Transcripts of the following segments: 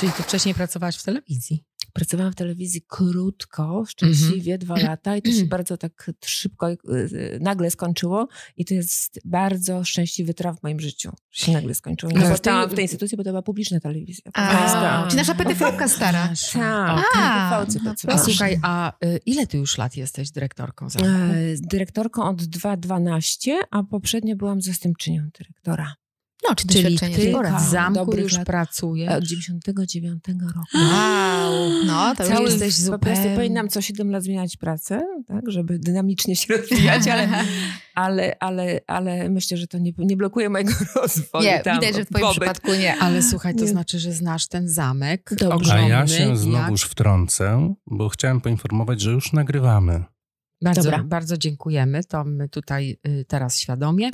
Czyli ty wcześniej pracowałaś w telewizji. Pracowałam w telewizji krótko, szczęśliwie, dwa lata i to się bardzo tak szybko, y, y, nagle skończyło i to jest bardzo szczęśliwy traf w moim życiu, że się nagle skończyło. Ty- zostałam w tej instytucji, bo to była publiczna telewizja. A. Czyli nasza PTV-ka stara. Tak, A, TVC no A słuchaj, a y, ile ty już lat jesteś dyrektorką? E, Dyrektorką od 2.12, a poprzednio byłam zastępczynią dyrektora. No, czy Czyli ty w zamku Dobrych już lat. pracujesz? E, Od 99 roku. Wow. No, to już Cały jesteś jesteś Po prostu zupełnie... powinnam co 7 lat zmieniać pracę, tak, żeby dynamicznie się rozwijać, ale, ale, ale, ale myślę, że to nie, nie blokuje mojego rozwoju. Nie, tam, widać, że w twoim pobyt. przypadku nie. Ale słuchaj, to Nie. znaczy, że znasz ten zamek Dobrze. A ja się jak- znowuż wtrącę, bo chciałem poinformować, że już nagrywamy. Bardzo, Dobra. bardzo dziękujemy. To my tutaj y, teraz świadomie.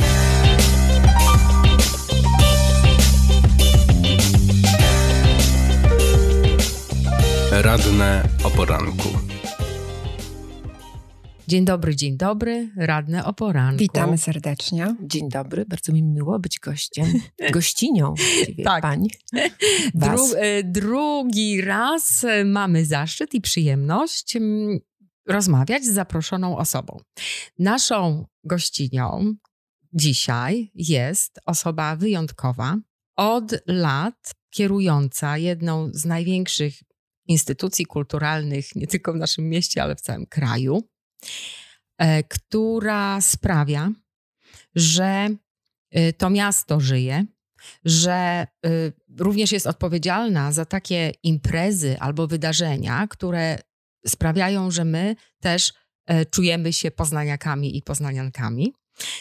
Radne o poranku. Dzień dobry, dzień dobry. Radne o poranku. Witamy serdecznie. Dzień dobry, bardzo mi miło być gościem, gościnią Tak. pań. Dru, y, drugi raz y, mamy zaszczyt i przyjemność mm, rozmawiać z zaproszoną osobą. Naszą gościnią dzisiaj jest osoba wyjątkowa, od lat kierująca jedną z największych instytucji kulturalnych nie tylko w naszym mieście, ale w całym kraju, e, która sprawia, że y, to miasto żyje, że y, również jest odpowiedzialna za takie imprezy albo wydarzenia, które sprawiają, że my też e, czujemy się poznaniakami i poznaniankami.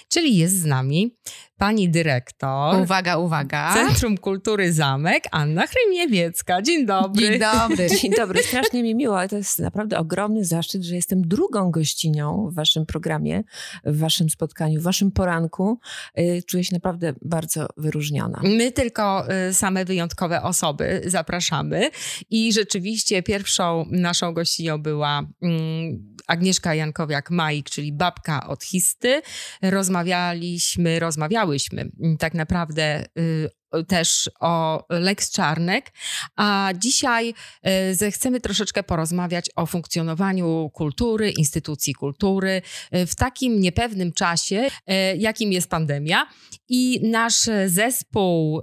Czyli jest z nami pani dyrektor Uwaga, uwaga. Centrum Kultury Zamek, Anna Chrymiewicka. Dzień dobry. Dzień dobry. Dzień dobry, strasznie mi miło, ale to jest naprawdę ogromny zaszczyt, że jestem drugą gościnią w waszym programie, w waszym spotkaniu, w waszym poranku. Y, Czuję się naprawdę bardzo wyróżniona. My tylko y, same wyjątkowe osoby zapraszamy i rzeczywiście pierwszą naszą gościnią była mm, Agnieszka Jankowiak-Majk, czyli babka od Histy. Rozmawialiśmy, rozmawiałyśmy mm, tak naprawdę y, też o Lex Czarnek, a dzisiaj y, zechcemy troszeczkę porozmawiać o funkcjonowaniu kultury, instytucji kultury y, w takim niepewnym czasie, jakim jest pandemia. I nasz zespół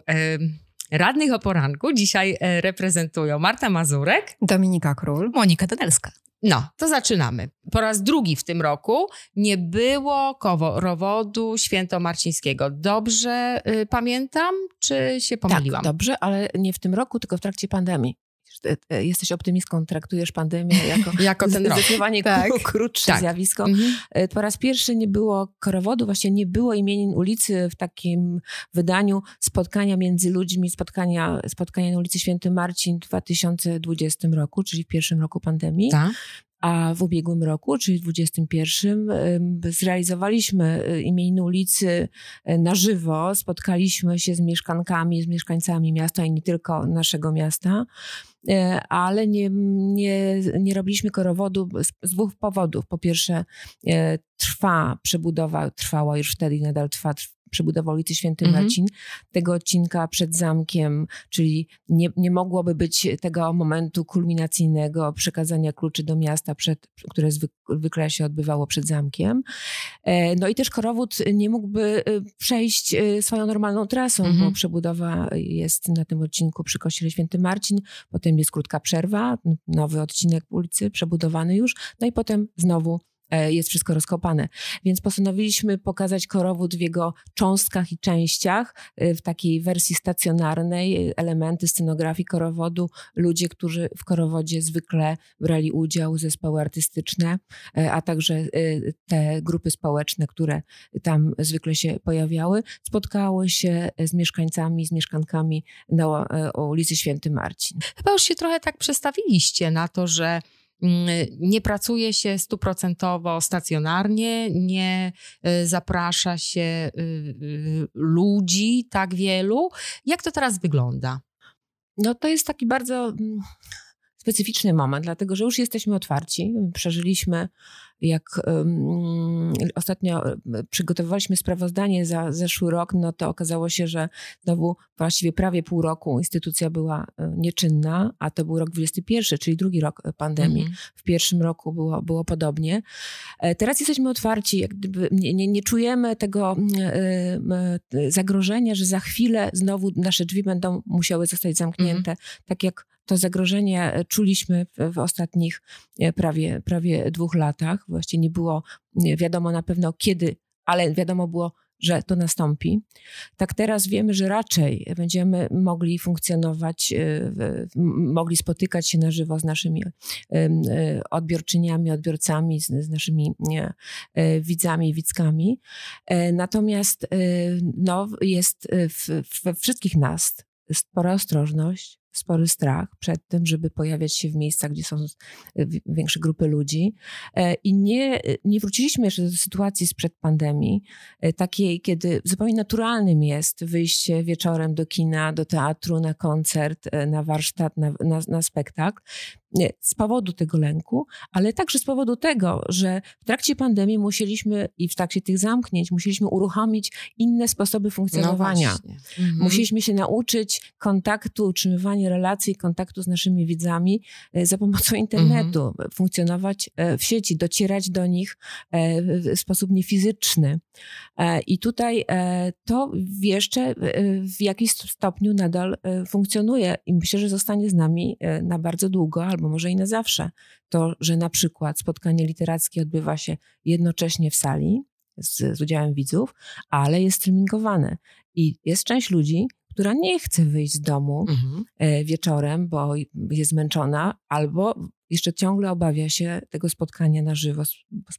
radnych o poranku dzisiaj reprezentują Marta Mazurek. Dominika Król. Monika Danelska. No, to zaczynamy. Po raz drugi w tym roku nie było koworowodu świętomarcińskiego. Dobrze y, pamiętam, czy się pomyliłam? Tak, dobrze, ale nie w tym roku, tylko w trakcie pandemii. E, e, Jesteś optymistką, traktujesz pandemię jako Jako ten zdecydowanie Tak. tak. krótsze Tak. zjawisko. Mhm. E, Po raz pierwszy nie było korowodu, właśnie nie było imienin ulicy w takim wydaniu spotkania między ludźmi, spotkania, spotkania na ulicy Święty Marcin w 2020 roku, czyli w pierwszym roku pandemii. Tak. A w ubiegłym roku, czyli w 2021, ym, zrealizowaliśmy y, imieniny ulicy y, na żywo. Spotkaliśmy się z mieszkankami, z mieszkańcami miasta i nie tylko naszego miasta, Y, ale nie, nie, nie robiliśmy korowodu z, dwóch powodów. Po pierwsze, y, trwa przebudowa, trwała już wtedy i nadal trwa trw- przebudowa ulicy Święty Mhm. Marcin, tego odcinka przed zamkiem, czyli nie, nie mogłoby być tego momentu kulminacyjnego przekazania kluczy do miasta, przed, które zwyk, zwykle się odbywało przed zamkiem. E, No i też korowód nie mógłby e, przejść e, swoją normalną trasą, Mhm. bo przebudowa jest na tym odcinku przy Kościele Święty Marcin, potem jest krótka przerwa, nowy odcinek ulicy przebudowany już, no i potem znowu jest wszystko rozkopane. Więc postanowiliśmy pokazać korowód w jego cząstkach i częściach, e, w takiej wersji stacjonarnej, e, elementy scenografii korowodu, ludzie, którzy w korowodzie zwykle brali udział, zespoły artystyczne, e, a także e, te grupy społeczne, które tam zwykle się pojawiały, spotkały się z mieszkańcami, z mieszkankami na e, ulicy Święty Marcin. Chyba już się trochę tak przestawiliście na to, że nie pracuje się stuprocentowo stacjonarnie, nie y, zaprasza się y, y, ludzi tak wielu. Jak to teraz wygląda? No to jest taki bardzo mm, specyficzny moment, dlatego że już jesteśmy otwarci. Przeżyliśmy jak um, ostatnio e, przygotowywaliśmy sprawozdanie za zeszły rok, no to okazało się, że znowu właściwie prawie pół roku instytucja była e, nieczynna, a to był rok 21, czyli drugi rok pandemii. Mhm. W pierwszym roku było, było podobnie. E, Teraz jesteśmy otwarci, jak gdyby nie, nie, nie czujemy tego e, e, zagrożenia, że za chwilę znowu nasze drzwi będą musiały zostać zamknięte, tak jak to zagrożenie e, czuliśmy w, ostatnich e, prawie, prawie dwóch latach. Właściwie nie było nie wiadomo na pewno kiedy, ale wiadomo było, że to nastąpi. Tak teraz wiemy, że raczej będziemy mogli funkcjonować, e, mogli spotykać się na żywo z naszymi e, odbiorczyniami, odbiorcami, z, naszymi e, widzami widzkami. Natomiast no, jest we wszystkich nas spora ostrożność, spory strach przed tym, żeby pojawiać się w miejscach, gdzie są e, wi- większe grupy ludzi. E, I nie, nie wróciliśmy jeszcze do sytuacji sprzed pandemii, e, takiej, kiedy zupełnie naturalnym jest wyjście wieczorem do kina, do teatru, na koncert, e, na warsztat, na, na, na spektakl. Z powodu tego lęku, ale także z powodu tego, że w trakcie pandemii musieliśmy i w trakcie tych zamknięć musieliśmy uruchomić inne sposoby No funkcjonowania. właśnie. Mhm. Musieliśmy się nauczyć kontaktu, utrzymywania relacji, kontaktu z naszymi widzami e, za pomocą internetu, funkcjonować e, w sieci, docierać do nich e, w sposób niefizyczny. I tutaj to jeszcze w jakimś stopniu nadal funkcjonuje i myślę, że zostanie z nami na bardzo długo, albo może i na zawsze. To, że na przykład spotkanie literackie odbywa się jednocześnie w sali z, z udziałem widzów, ale jest streamingowane. I jest część ludzi, która nie chce wyjść z domu Mhm. e, wieczorem, bo jest zmęczona, albo jeszcze ciągle obawia się tego spotkania na żywo,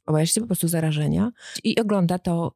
obawia się po prostu zarażenia i ogląda to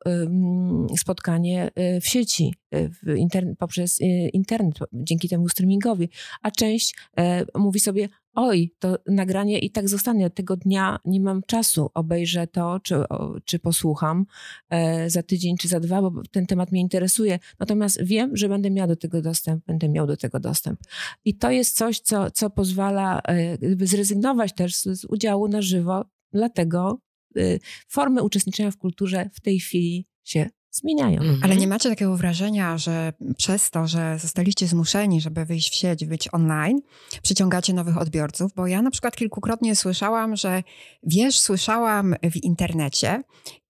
spotkanie y, w sieci, y, w poprzez y, internet, dzięki temu streamingowi. A część e, mówi sobie, oj, to nagranie i tak zostanie, tego dnia nie mam czasu, obejrzę to, czy, o, czy posłucham e, za tydzień, czy za dwa, bo ten temat mnie interesuje. Natomiast wiem, że będę miała do tego dostęp, będę miał do tego dostęp. I to jest coś, co, co pozwala e, gdyby zrezygnować też z, z udziału na żywo, dlatego y, formy uczestniczenia w kulturze w tej chwili się zmieniają. Mhm. Ale nie macie takiego wrażenia, że przez to, że zostaliście zmuszeni, żeby wyjść w sieć, być online, przyciągacie nowych odbiorców? Bo ja na przykład kilkukrotnie słyszałam, że wiesz, słyszałam w internecie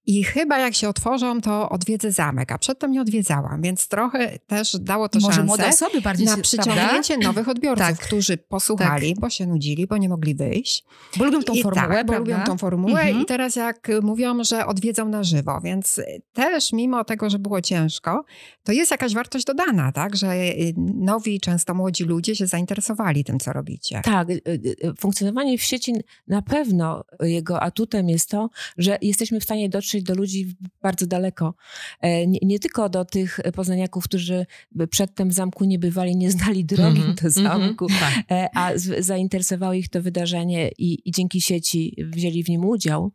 i chyba jak się otworzą, to odwiedzę zamek, a przedtem nie odwiedzałam, więc trochę też dało to Może szansę osoby bardziej na przyciągnięcie nowych odbiorców, Tak. którzy posłuchali, bo się nudzili, bo nie mogli wyjść. Bo lubią tą I formułę, tak, bo prawda? lubią tą formułę Mhm. i teraz jak mówią, że odwiedzą na żywo, więc też mimo tego, że było ciężko, to jest jakaś wartość dodana, tak, że y, nowi, często młodzi ludzie się zainteresowali tym, co robicie. Tak, y, y, funkcjonowanie w sieci na pewno jego atutem jest to, że jesteśmy w stanie dotrzeć do ludzi bardzo daleko. E, Nie, nie tylko do tych poznaniaków, którzy przedtem w zamku nie bywali, nie znali drogi Mhm, do zamku, mhm, tak. e, a z, zainteresowało ich to wydarzenie i, i dzięki sieci wzięli w nim udział.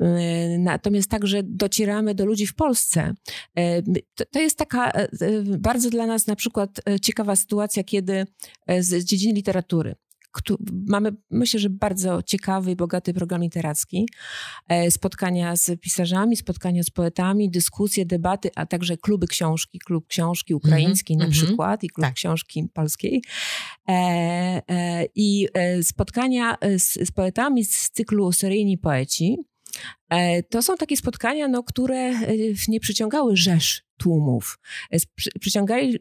E, Natomiast także docieramy do ludzi w Polsce. To, to jest taka bardzo dla nas na przykład ciekawa sytuacja, kiedy z dziedziny literatury. Mamy, myślę, że bardzo ciekawy i bogaty program literacki. E, Spotkania z pisarzami, spotkania z poetami, dyskusje, debaty, a także kluby książki, klub książki ukraińskiej na mhm. przykład i klub Tak. książki polskiej. E, e, I spotkania z, z poetami z cyklu Seryjni Poeci. E, To są takie spotkania, no, które e, nie przyciągały rzesz tłumów. E, przy- Przyciągali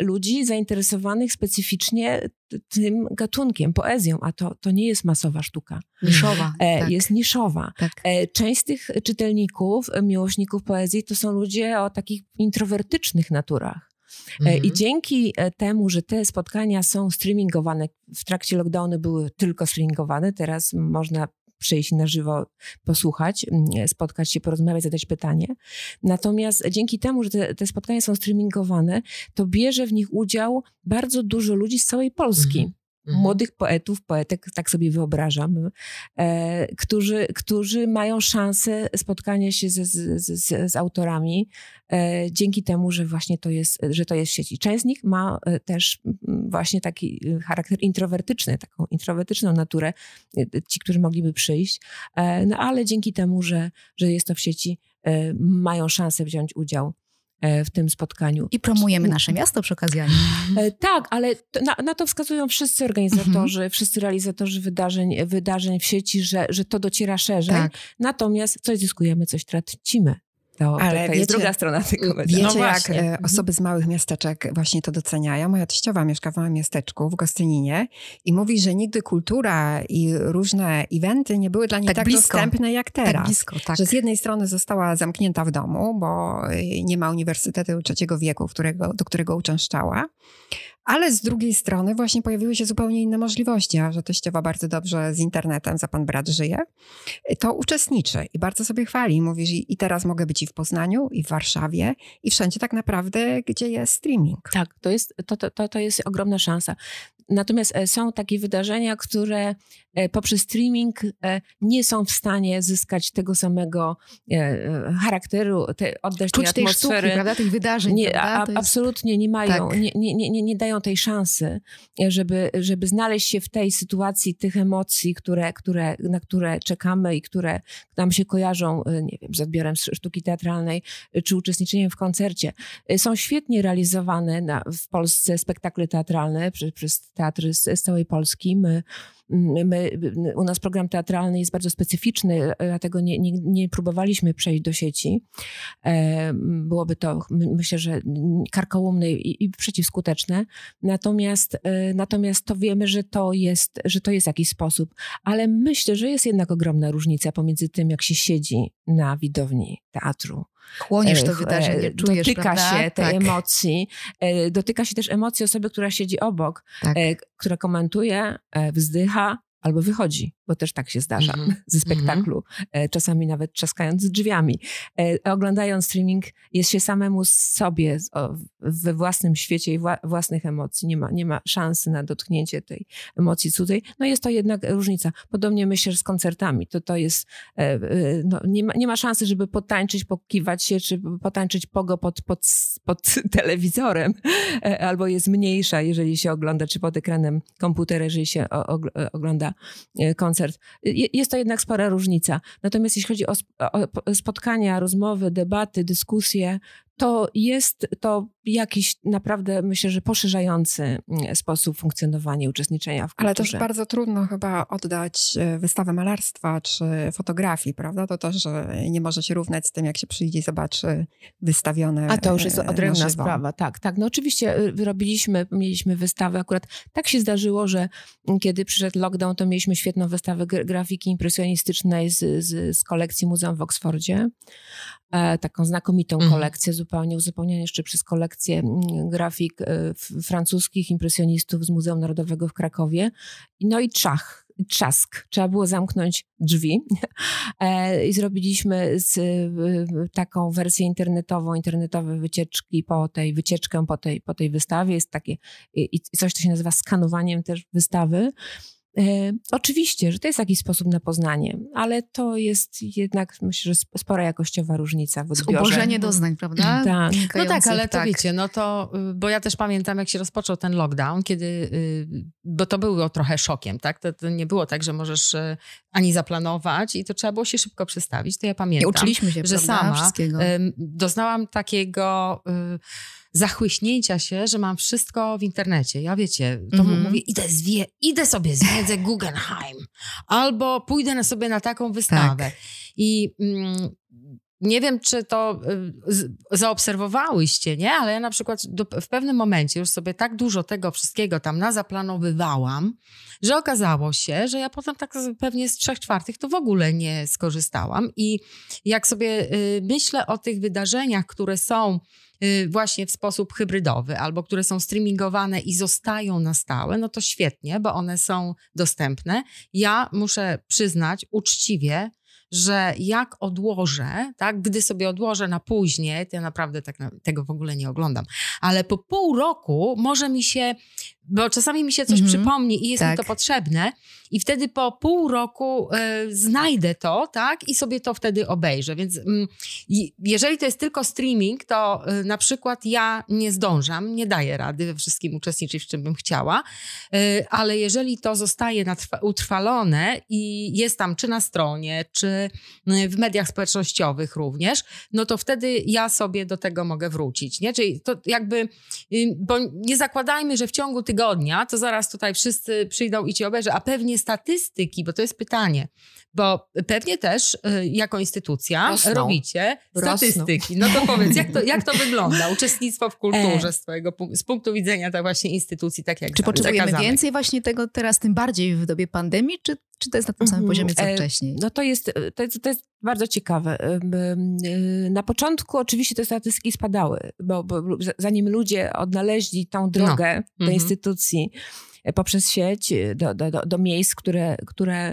ludzi zainteresowanych specyficznie tym gatunkiem, poezją, a to, to nie jest masowa sztuka. Niszowa. Tak. Jest niszowa. tak. Część z tych czytelników, miłośników poezji, to są ludzie o takich introwertycznych naturach. E, Mhm. I dzięki temu, że te spotkania są streamingowane, w trakcie lockdownu były tylko streamingowane, teraz można przyjść na żywo, posłuchać, mm, spotkać się, porozmawiać, zadać pytanie. Natomiast dzięki temu, że te, te spotkania są streamingowane, to bierze w nich udział bardzo dużo ludzi z całej Polski. Mhm. Mhm. młodych poetów, poetek, tak sobie wyobrażam, e, którzy, którzy mają szansę spotkania się ze, z, z, z autorami e, dzięki temu, że właśnie to jest, że to jest w sieci. Część z nich ma e, też właśnie taki charakter introwertyczny, taką introwertyczną naturę, e, ci, którzy mogliby przyjść, e, no ale dzięki temu, że, że jest to w sieci, e, mają szansę wziąć udział w tym spotkaniu. I promujemy nasze miasto przy okazji. E, Tak, ale na, na to wskazują wszyscy organizatorzy, wszyscy realizatorzy wydarzeń, wydarzeń w sieci, że, że to dociera szerzej. Tak. Natomiast coś zyskujemy, coś tracimy. To, Ale to, to wiecie- jest druga strona tego medalu. Wiecie, No jak e, Mhm. osoby z małych miasteczek właśnie to doceniają? Moja teściowa mieszka w małym miasteczku w Gostyninie i mówi, że nigdy kultura i różne eventy nie były dla niej Tak tak, blisko. dostępne jak teraz. Tak blisko, tak. Że z jednej strony została zamknięta w domu, bo y, nie ma uniwersytetu trzeciego wieku, którego, do którego uczęszczała, ale z drugiej strony właśnie pojawiły się zupełnie inne możliwości, a że teściowa bardzo dobrze z internetem, za pan brat żyje, to uczestniczy i bardzo sobie chwali. Mówi, że i teraz mogę być i w Poznaniu, i w Warszawie, i wszędzie tak naprawdę, gdzie jest streaming. Tak, to jest, to, to, to, to jest ogromna szansa. Natomiast e, są takie wydarzenia, które e, poprzez streaming e, nie są w stanie zyskać tego samego charakteru, te, oddać tej Czuć tej sztuki, atmosfery. prawda, tych wydarzeń. Nie, a, jest- absolutnie nie mają, Tak. nie, nie, nie, nie- dają tej szansy, żeby, żeby znaleźć się w tej sytuacji tych emocji, które, które, na które czekamy i które nam się kojarzą, nie wiem, z odbiorem sz- sztuki teatralnej czy uczestniczeniem w koncercie. Są świetnie realizowane na, w Polsce spektakle teatralne przez, przez teatry z, z całej Polski. My, my, my, u nas program teatralny jest bardzo specyficzny, dlatego nie, nie, nie próbowaliśmy przejść do sieci. E, Byłoby to, my- myślę, że karkołomne i, i przeciwskuteczne. Natomiast, e, natomiast to wiemy, że to, jest, że to jest jakiś sposób. Ale myślę, że jest jednak ogromna różnica pomiędzy tym, jak się siedzi na widowni teatru. Chłoniesz to wydarzenie, e, czujesz, Dotyka prawda? się tej tak. emocji. e, Dotyka się też emocji osoby, która siedzi obok, Tak. e, która komentuje, wzdycha albo wychodzi, bo też tak się zdarza Mhm. ze spektaklu, e, czasami nawet trzaskając drzwiami. E, Oglądając streaming jest się samemu sobie we własnym świecie i wła- własnych emocji. Nie ma, nie ma szansy na dotknięcie tej emocji cudzej. No jest to jednak różnica. Podobnie myślę, że z koncertami. To, to jest, e, no, nie, ma, nie ma szansy, żeby potańczyć, pokiwać się, czy potańczyć pogo pod, pod, pod telewizorem, albo jest mniejsza, jeżeli się ogląda, czy pod ekranem komputera, jeżeli się ogląda e, koncert. Je- Jest to jednak spora różnica. Natomiast jeśli chodzi o, sp- o po- spotkania, rozmowy, debaty, dyskusje, to jest to jakiś naprawdę, myślę, że poszerzający mm, sposób funkcjonowania i uczestniczenia w kulturze. Ale też bardzo trudno chyba oddać e, wystawę malarstwa czy fotografii, prawda? To też nie może się równać z tym, jak się przyjdzie i zobaczy wystawione A to już jest e, na odrębna sprawa, tak, tak. No oczywiście y, robiliśmy, mieliśmy wystawę, akurat tak się zdarzyło, że kiedy przyszedł lockdown, to mieliśmy świetną wystawę gra- grafiki impresjonistycznej z, z, z kolekcji Muzeum w Oksfordzie. E, taką znakomitą Mhm. kolekcję, zupełnie uzupełnioną jeszcze przez kolekcję mm, grafik e, francuskich impresjonistów z Muzeum Narodowego w Krakowie. No i czach, trzask. Trzeba było zamknąć drzwi E, i zrobiliśmy z, y, taką wersję internetową, internetowe wycieczki po tej, wycieczkę po tej, po tej wystawie. Jest takie i, i coś, co się nazywa skanowaniem też wystawy. Oczywiście, że to jest jakiś sposób na poznanie, ale to jest jednak, myślę, że sp- spora jakościowa różnica w odbiorze. Zubożenie doznań, prawda? Tak. No tak, ale to wiecie, no to, y, bo ja też pamiętam, jak się rozpoczął ten lockdown, kiedy, y, bo to było trochę szokiem, tak? To, to nie było tak, że możesz y, ani zaplanować i to trzeba było się szybko przestawić. To ja Nie pamiętam, uczyliśmy się, że prawda? sama doznałam takiego y, zachłyśnięcia się, że mam wszystko w internecie. Ja wiecie, to Mhm. mówię, idę, zwie, idę sobie zwiedzę Guggenheim albo pójdę na sobie na taką wystawę. I mm, nie wiem, czy to y, zaobserwowałyście, nie? Ale ja na przykład w pewnym momencie już sobie tak dużo tego wszystkiego tam nazaplanowywałam, że okazało się, że ja potem tak pewnie z trzech czwartych to w ogóle nie skorzystałam. I jak sobie y, myślę o tych wydarzeniach, które są y, właśnie w sposób hybrydowy albo które są streamingowane i zostają na stałe, no to świetnie, bo one są dostępne. Ja muszę przyznać uczciwie, że jak odłożę, tak, gdy sobie odłożę na później, to ja naprawdę tak tego w ogóle nie oglądam, ale po pół roku może mi się, bo czasami mi się coś Mhm. przypomni i jest mi Tak. to potrzebne i wtedy po pół roku e, znajdę to, tak, i sobie to wtedy obejrzę, więc mm, i- jeżeli to jest tylko streaming, to e, na przykład ja nie zdążam, nie daję rady we wszystkim uczestniczyć, w czym bym chciała, E, ale jeżeli to zostaje utrwalone i jest tam czy na stronie, czy y, w mediach społecznościowych również, no to wtedy ja sobie do tego mogę wrócić, nie? Czyli to jakby, y, bo nie zakładajmy, że w ciągu tygodnia to zaraz tutaj wszyscy przyjdą i ci obejrzą, a pewnie statystyki, bo to jest pytanie, bo pewnie też y, jako instytucja Rosną. robicie Rosną. statystyki. No to powiedz, jak to, jak to wygląda? Uczestnictwo w kulturze E. z twojego z punktu widzenia tak właśnie instytucji, tak jak Czy potrzebujemy zakazanych. więcej właśnie tego teraz, tym bardziej w dobie pandemii, czy, czy to jest na tym samym Mhm. poziomie co E, wcześniej? No to jest, to jest, to jest bardzo ciekawe. Y, Na początku oczywiście te statystyki spadały, bo, bo zanim ludzie odnaleźli tą drogę do Mhm. instytucji e, poprzez sieć, e, do, do, do, miejsc, które, które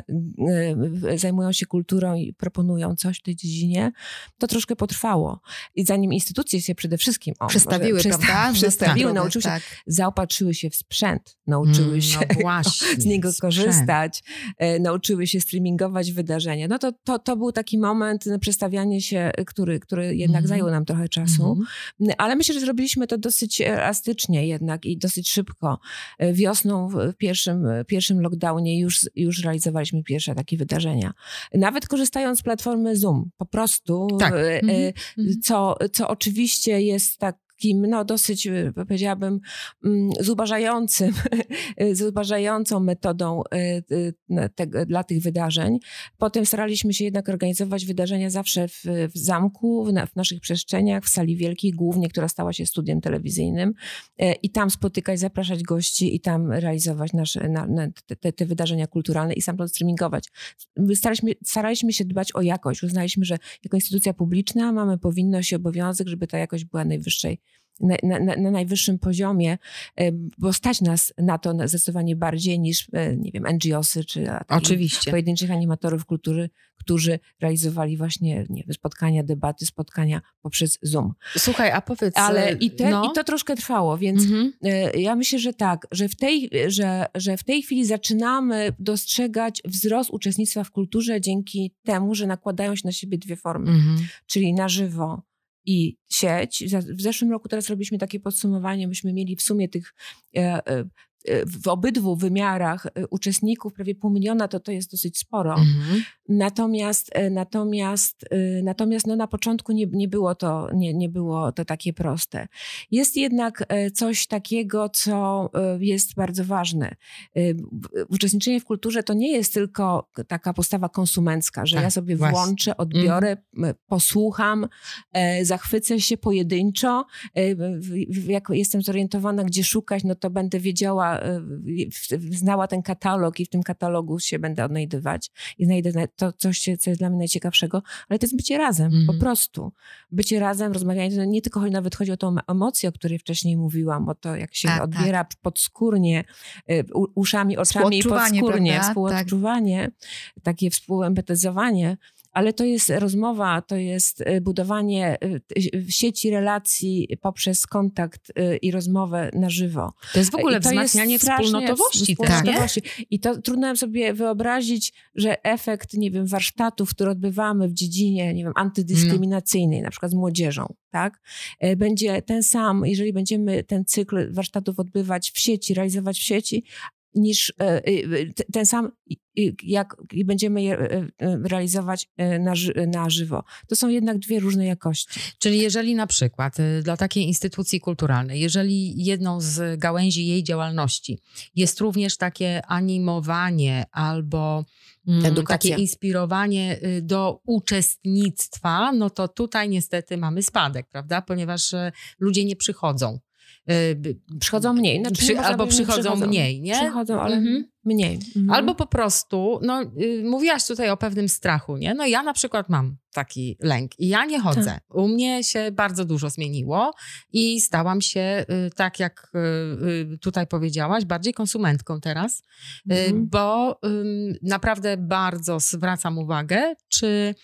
y, zajmują się kulturą i proponują coś w tej dziedzinie, to troszkę potrwało. I zanim instytucje się przede wszystkim o, Przestawiły, może, prawda? przesta- Na Przestawiły, drogę, nauczyły się, tak. zaopatrzyły się w sprzęt, nauczyły Mm, się no właśnie, z niego sprzęt. korzystać, e, nauczyły się streamingować wydarzenia. No to, to, to był taki moment na przestawianie się, e, który, który jednak Mhm. zajął nam trochę czasu. Mhm. Ale myślę, że zrobiliśmy to dosyć elastycznie jednak i dosyć szybko. E, W pierwszym, pierwszym lockdownie już, już realizowaliśmy pierwsze takie wydarzenia. Nawet korzystając z platformy Zoom. Po prostu, Tak. e, e, Mhm. Co, co oczywiście jest takim, no dosyć, e, powiedziałabym, mm, zubażającym, zubażającą metodą e, e, tego- dla tych wydarzeń. Potem staraliśmy się jednak organizować wydarzenia zawsze w, w zamku, w, w naszych przestrzeniach, w sali wielkiej głównie, która stała się studiem telewizyjnym i tam spotykać, zapraszać gości i tam realizować nasze, na, na, te, te wydarzenia kulturalne i sam to streamingować. My Staraliśmy, staraliśmy się dbać o jakość. Uznaliśmy, że jako instytucja publiczna mamy powinność i obowiązek, żeby ta jakość była najwyższej na, na, na na najwyższym poziomie, e, bo stać nas na to zdecydowanie bardziej niż, e, nie wiem, NGOsy czy Oczywiście. pojedynczych animatorów kultury, którzy realizowali właśnie nie wiem, spotkania, debaty, spotkania poprzez Zoom. Słuchaj, a powiedz... Ale i, te, no. i to troszkę trwało, więc Mhm. E, Ja myślę, że tak, że w, tej, że, że w tej chwili zaczynamy dostrzegać wzrost uczestnictwa w kulturze dzięki temu, że nakładają się na siebie dwie formy, Mhm. czyli na żywo i sieć. W zeszłym roku teraz robiliśmy takie podsumowanie, myśmy mieli w sumie tych e, e, w obydwu wymiarach e, uczestników prawie pół miliona, to to jest dosyć sporo. Mhm. Natomiast, e, natomiast, natomiast no na początku nie, nie, było to, nie, nie było to takie proste. Jest jednak coś takiego, co jest bardzo ważne. Uczestniczenie w kulturze to nie jest tylko taka postawa konsumencka, że Tak, ja sobie właśnie. włączę, odbiorę, m, posłucham, e, zachwycę się pojedynczo. E, Jak jestem zorientowana, gdzie szukać, no to będę wiedziała, w- znała ten katalog i w tym katalogu się będę odnajdywać i znajdę na- to coś, co jest dla mnie najciekawszego, ale to jest bycie razem, Mhm. po prostu. Bycie razem, rozmawianie, nie tylko nawet chodzi o tą emocję, o której wcześniej mówiłam, o to, jak się Tak, odbiera podskórnie, y, uszami, oczami i podskórnie, prawda? współodczuwanie, takie współempatyzowanie, ale to jest rozmowa, to jest y, budowanie y, y, sieci relacji poprzez kontakt i rozmowę na żywo. To jest w ogóle wzmacnianie wspólnotowości wspólnotowości. I to trudno nam sobie wyobrazić, że efekt, nie wiem, warsztatów, które odbywamy w dziedzinie, nie wiem, antydyskryminacyjnej, na przykład z młodzieżą, tak, będzie ten sam, jeżeli będziemy ten cykl warsztatów odbywać w sieci, realizować w sieci, niż e, e, ten sam, jak będziemy je e, realizować na, na żywo. To są jednak dwie różne jakości. Czyli jeżeli na przykład dla takiej instytucji kulturalnej, jeżeli jedną z gałęzi jej działalności jest również takie animowanie albo mm, Edukacja. takie inspirowanie y, do uczestnictwa, no to tutaj niestety mamy spadek, prawda? Ponieważ ludzie nie przychodzą. Y, Przychodzą mniej. Znaczy, Przy, albo że przychodzą mniej, nie? Przychodzą, ale Mhm. mniej. Mhm. Albo po prostu, no y, mówiłaś tutaj o pewnym strachu, nie? No ja na przykład mam taki lęk i ja nie chodzę. Tak. U mnie się bardzo dużo zmieniło i stałam się, y, tak jak y, y, tutaj powiedziałaś, bardziej konsumentką teraz, y, Mhm. bo naprawdę bardzo zwracam uwagę, czy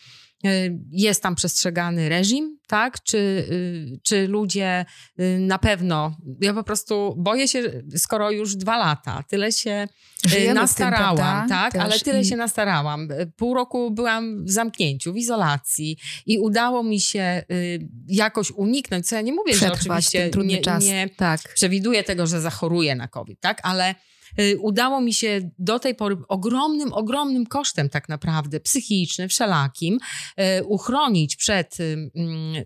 jest tam przestrzegany reżim, tak? Czy, y, czy ludzie y, na pewno. Ja po prostu boję się, skoro już dwa lata, tyle się y, Żyjemy tym, nastarałam, prawda? tak? Też Ale tyle i- się nastarałam. Pół roku byłam w zamknięciu, w izolacji i udało mi się jakoś uniknąć, co ja nie mówię, że Przetrwać oczywiście ten trudny nie, czas. nie Tak. przewiduję tego, że zachoruję na COVID, tak? Ale udało mi się do tej pory ogromnym, ogromnym kosztem tak naprawdę, psychicznym, wszelakim, y, uchronić przed y,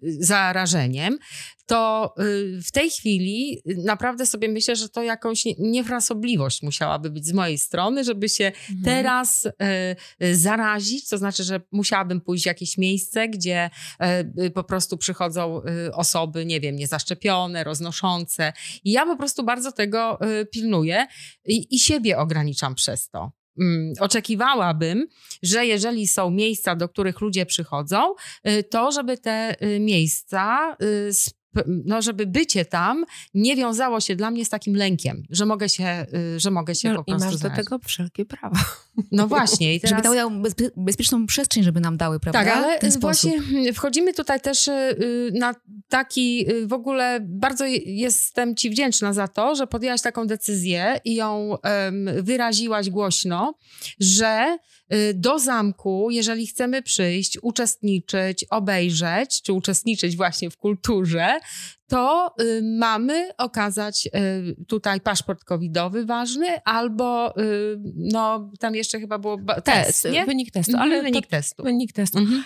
zarażeniem, to y, w tej chwili y, naprawdę sobie myślę, że to jakąś nie- niefrasobliwość musiałaby być z mojej strony, żeby się Mhm. teraz y, zarazić, to znaczy, że musiałabym pójść w jakieś miejsce, gdzie y, po prostu przychodzą osoby, nie wiem, niezaszczepione, roznoszące. I ja po prostu bardzo tego pilnuję i, i siebie ograniczam przez to. Mm, Oczekiwałabym, że jeżeli są miejsca, do których ludzie przychodzą, to żeby te miejsca, no żeby bycie tam nie wiązało się dla mnie z takim lękiem, że mogę się, y, że mogę się No, po I prostu masz do zarazić. tego wszelkie prawa. No właśnie. I teraz... Żeby dały nam bezpie- bezpieczną przestrzeń, żeby nam dały, prawda? Tak, ale sposób. właśnie wchodzimy tutaj też y, y, na taki w ogóle bardzo je- jestem Ci wdzięczna za to, że podjęłaś taką decyzję i ją wyraziłaś głośno, że do zamku, jeżeli chcemy przyjść, uczestniczyć, obejrzeć, czy uczestniczyć właśnie w kulturze, to y, mamy okazać y, tutaj paszport covidowy ważny, albo y, no tam jeszcze chyba było ba- test, nie? Wynik testu. Mhm, Ale wynik to, testu. Wynik testu. Mhm.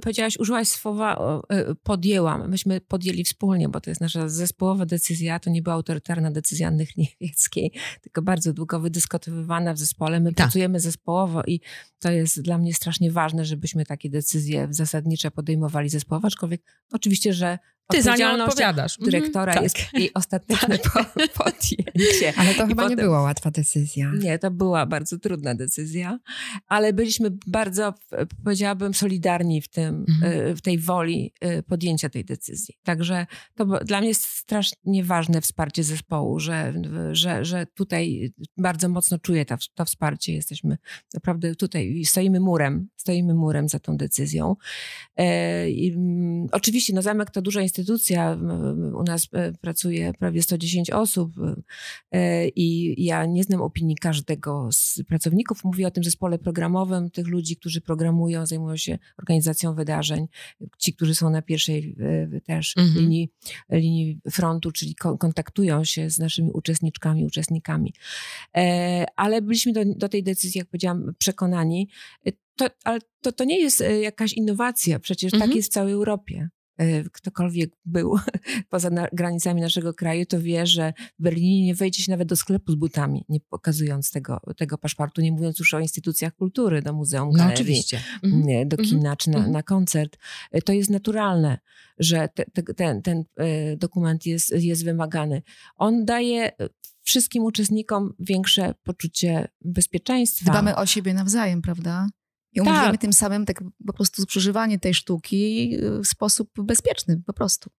Powiedziałaś, użyłaś słowa podjęłam. Myśmy podjęli wspólnie, bo to jest nasza zespołowa decyzja. To nie była autorytarna decyzja Anny Chniewickiej, tylko bardzo długo wydyskutowywana w zespole. My Tak. pracujemy zespołowo i to jest dla mnie strasznie ważne, żebyśmy takie decyzje zasadnicze podejmowali zespołowo, aczkolwiek oczywiście, że Ty za nią odpowiadasz. Mhm, dyrektora tak. jest jej ostateczne po, podjęcie. Ale to I chyba nie potem- była łatwa decyzja. Nie, to była bardzo trudna decyzja, ale byliśmy bardzo, powiedziałabym, solidarni w, tym, e, w tej woli e, podjęcia tej decyzji. Także to dla mnie jest strasznie ważne wsparcie zespołu, że, że, że tutaj bardzo mocno czuję ta, to wsparcie. Jesteśmy naprawdę tutaj, stoimy murem, stoimy murem za tą decyzją. E, i, mm, oczywiście, no zamek to duża instytucja, m, u nas e, pracuje prawie 110 osób e, i ja nie znam opinii każdego z pracowników. Mówię o tym zespole programowym, tych ludzi, którzy programują, zajmują się organizacją wydarzeń, ci, którzy są na pierwszej e, też Mhm. linii, linii frontu, czyli ko- kontaktują się z naszymi uczestniczkami, uczestnikami. Ale byliśmy do, do tej decyzji, jak powiedziałam, przekonani. To, ale to, to nie jest jakaś innowacja, przecież Mhm. tak jest w całej Europie. E, Ktokolwiek był poza na, granicami naszego kraju, to wie, że w Berlinie nie wejdzie się nawet do sklepu z butami, nie pokazując tego, tego paszportu, nie mówiąc już o instytucjach kultury, do muzeum, No galerii, oczywiście. Mhm. nie, do Mhm. kina czy na, Mhm. na koncert. E, To jest naturalne, że te, te, ten, ten e, dokument jest, jest wymagany. On daje wszystkim uczestnikom większe poczucie bezpieczeństwa. Dbamy o siebie nawzajem, prawda? I Tak. umożliwiamy tym samym tak po prostu przeżywanie tej sztuki y, w sposób bezpieczny, po prostu.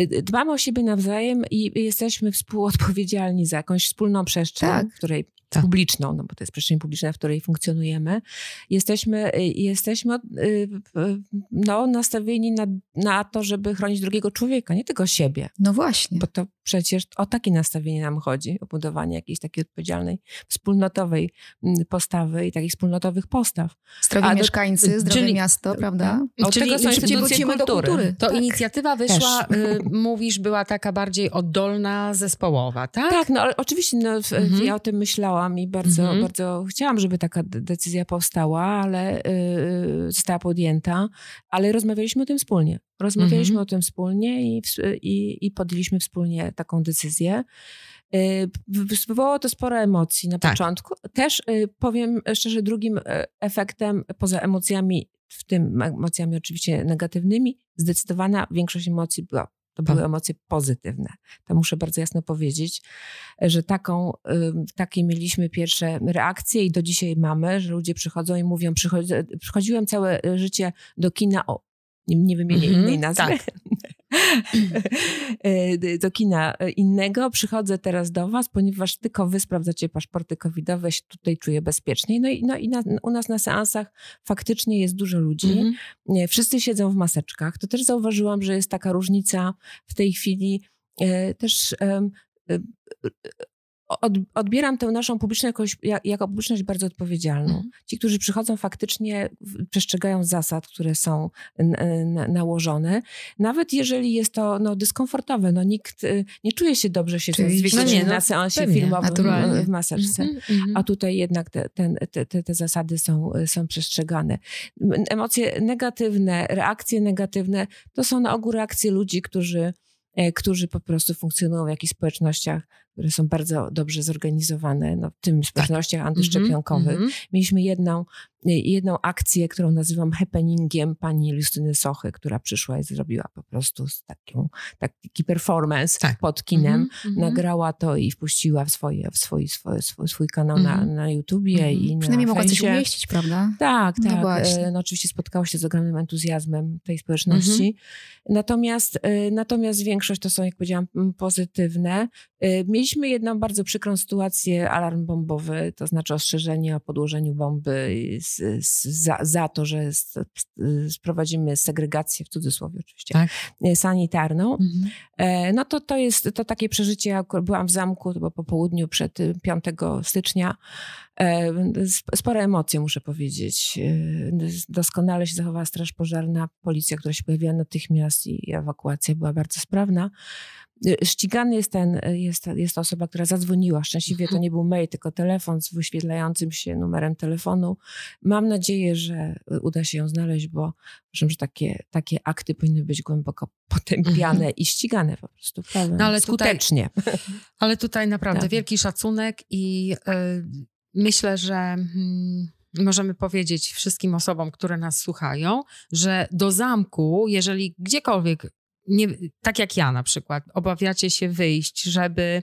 Y, Dbamy o siebie nawzajem i jesteśmy współodpowiedzialni za jakąś wspólną przestrzeń, Tak. w której Tak. publiczną, no bo to jest przestrzeń publiczna, w której funkcjonujemy. Jesteśmy, y, jesteśmy y, y, no, nastawieni na, na to, żeby chronić drugiego człowieka, nie tylko siebie. No właśnie. Bo to przecież o takie nastawienie nam chodzi, o budowanie jakiejś takiej odpowiedzialnej, wspólnotowej mm, postawy i takich wspólnotowych postaw. Zdrowi a do- mieszkańcy, zdrowe czyli- miasto, prawda? Od Czyli tego są instytucje wrócimy do kultury. kultury. To Tak. inicjatywa wyszła, y, mówisz, była taka bardziej oddolna, zespołowa, tak? Tak, no ale oczywiście no, Mhm. ja o tym myślałam i bardzo, Mhm. bardzo chciałam, żeby taka de- decyzja powstała, ale y, została podjęta, ale rozmawialiśmy o tym wspólnie. Rozmawialiśmy Mhm. o tym wspólnie i, i, i podjęliśmy wspólnie taką decyzję. Y, Wywołało to sporo emocji na Tak. początku. Też y, powiem szczerze, drugim y, efektem poza emocjami, w tym emocjami oczywiście negatywnymi, zdecydowana większość emocji była To były emocje pozytywne. To muszę bardzo jasno powiedzieć, że taką, takie mieliśmy pierwsze reakcje i do dzisiaj mamy, że ludzie przychodzą i mówią, przychodziłem całe życie do kina, o, nie, nie wymienię mm -hmm, innej nazwy. Tak. do kina innego. Przychodzę teraz do Was, ponieważ tylko Wy sprawdzacie paszporty covidowe, ja się tutaj czuję bezpiecznie. No i, no i na, u nas na seansach faktycznie jest dużo ludzi. Mm -hmm. Wszyscy siedzą w maseczkach. To też zauważyłam, że jest taka różnica w tej chwili e, też odbieram tę naszą publiczność jako, jako publiczność bardzo odpowiedzialną. Mhm. Ci, którzy przychodzą, faktycznie przestrzegają zasad, które są nałożone. Nawet jeżeli jest to no, dyskomfortowe, no nikt y, nie czuje się dobrze się zwiedzić no nie, no, na seansie pewnie, filmowym naturalnie. w maseczce. Mm -hmm. A tutaj jednak te, te, te, te zasady są, są przestrzegane. Emocje negatywne, reakcje negatywne to są na ogół reakcje ludzi, którzy e, którzy po prostu funkcjonują w jakichś społecznościach które są bardzo dobrze zorganizowane, no, w tym tak. społecznościach tak. antyszczepionkowych. Mm -hmm. Mieliśmy jedną, jedną akcję, którą nazywam happeningiem pani Justyny Sochy, która przyszła i zrobiła po prostu taką, taki performance tak. pod kinem. Mm -hmm. Nagrała to i wpuściła w, swoje, w swój, swój, swój, swój kanał mm -hmm. na, mhm. na YouTubie mhm. i Przynajmniej na mogła coś umieścić, prawda? Tak, no tak. No, no oczywiście spotkała się z ogromnym entuzjazmem tej społeczności. Natomiast, e, natomiast większość to są, jak powiedziałam, pozytywne. E, mieliśmy jedną bardzo przykrą sytuację, alarm bombowy, to znaczy ostrzeżenie o podłożeniu bomby z, z, za, za, to, że sprowadzimy segregację, w cudzysłowie oczywiście, tak. E, sanitarną. Mhm. E, no to to jest to takie przeżycie, ja byłam w zamku, to było po południu przed 5 stycznia, spore emocje, muszę powiedzieć. Doskonale się zachowała Straż Pożarna, policja, która się pojawiła natychmiast i ewakuacja była bardzo sprawna. Y, ścigany jest ten, y, jest, jest ta osoba, która zadzwoniła. Szczęśliwie to mhm. nie był mail, tylko telefon z wyświetlającym się numerem telefonu. Mam nadzieję, że y, uda się ją znaleźć, bo uważam, że takie, takie akty powinny być głęboko potępiane mhm. i ścigane po prostu. No, ale skutecznie. Tutaj, ale tutaj naprawdę tak. wielki szacunek i myślę, że. Y, możemy powiedzieć wszystkim osobom, które nas słuchają, że do zamku, jeżeli gdziekolwiek nie, tak jak ja na przykład, obawiacie się wyjść, żeby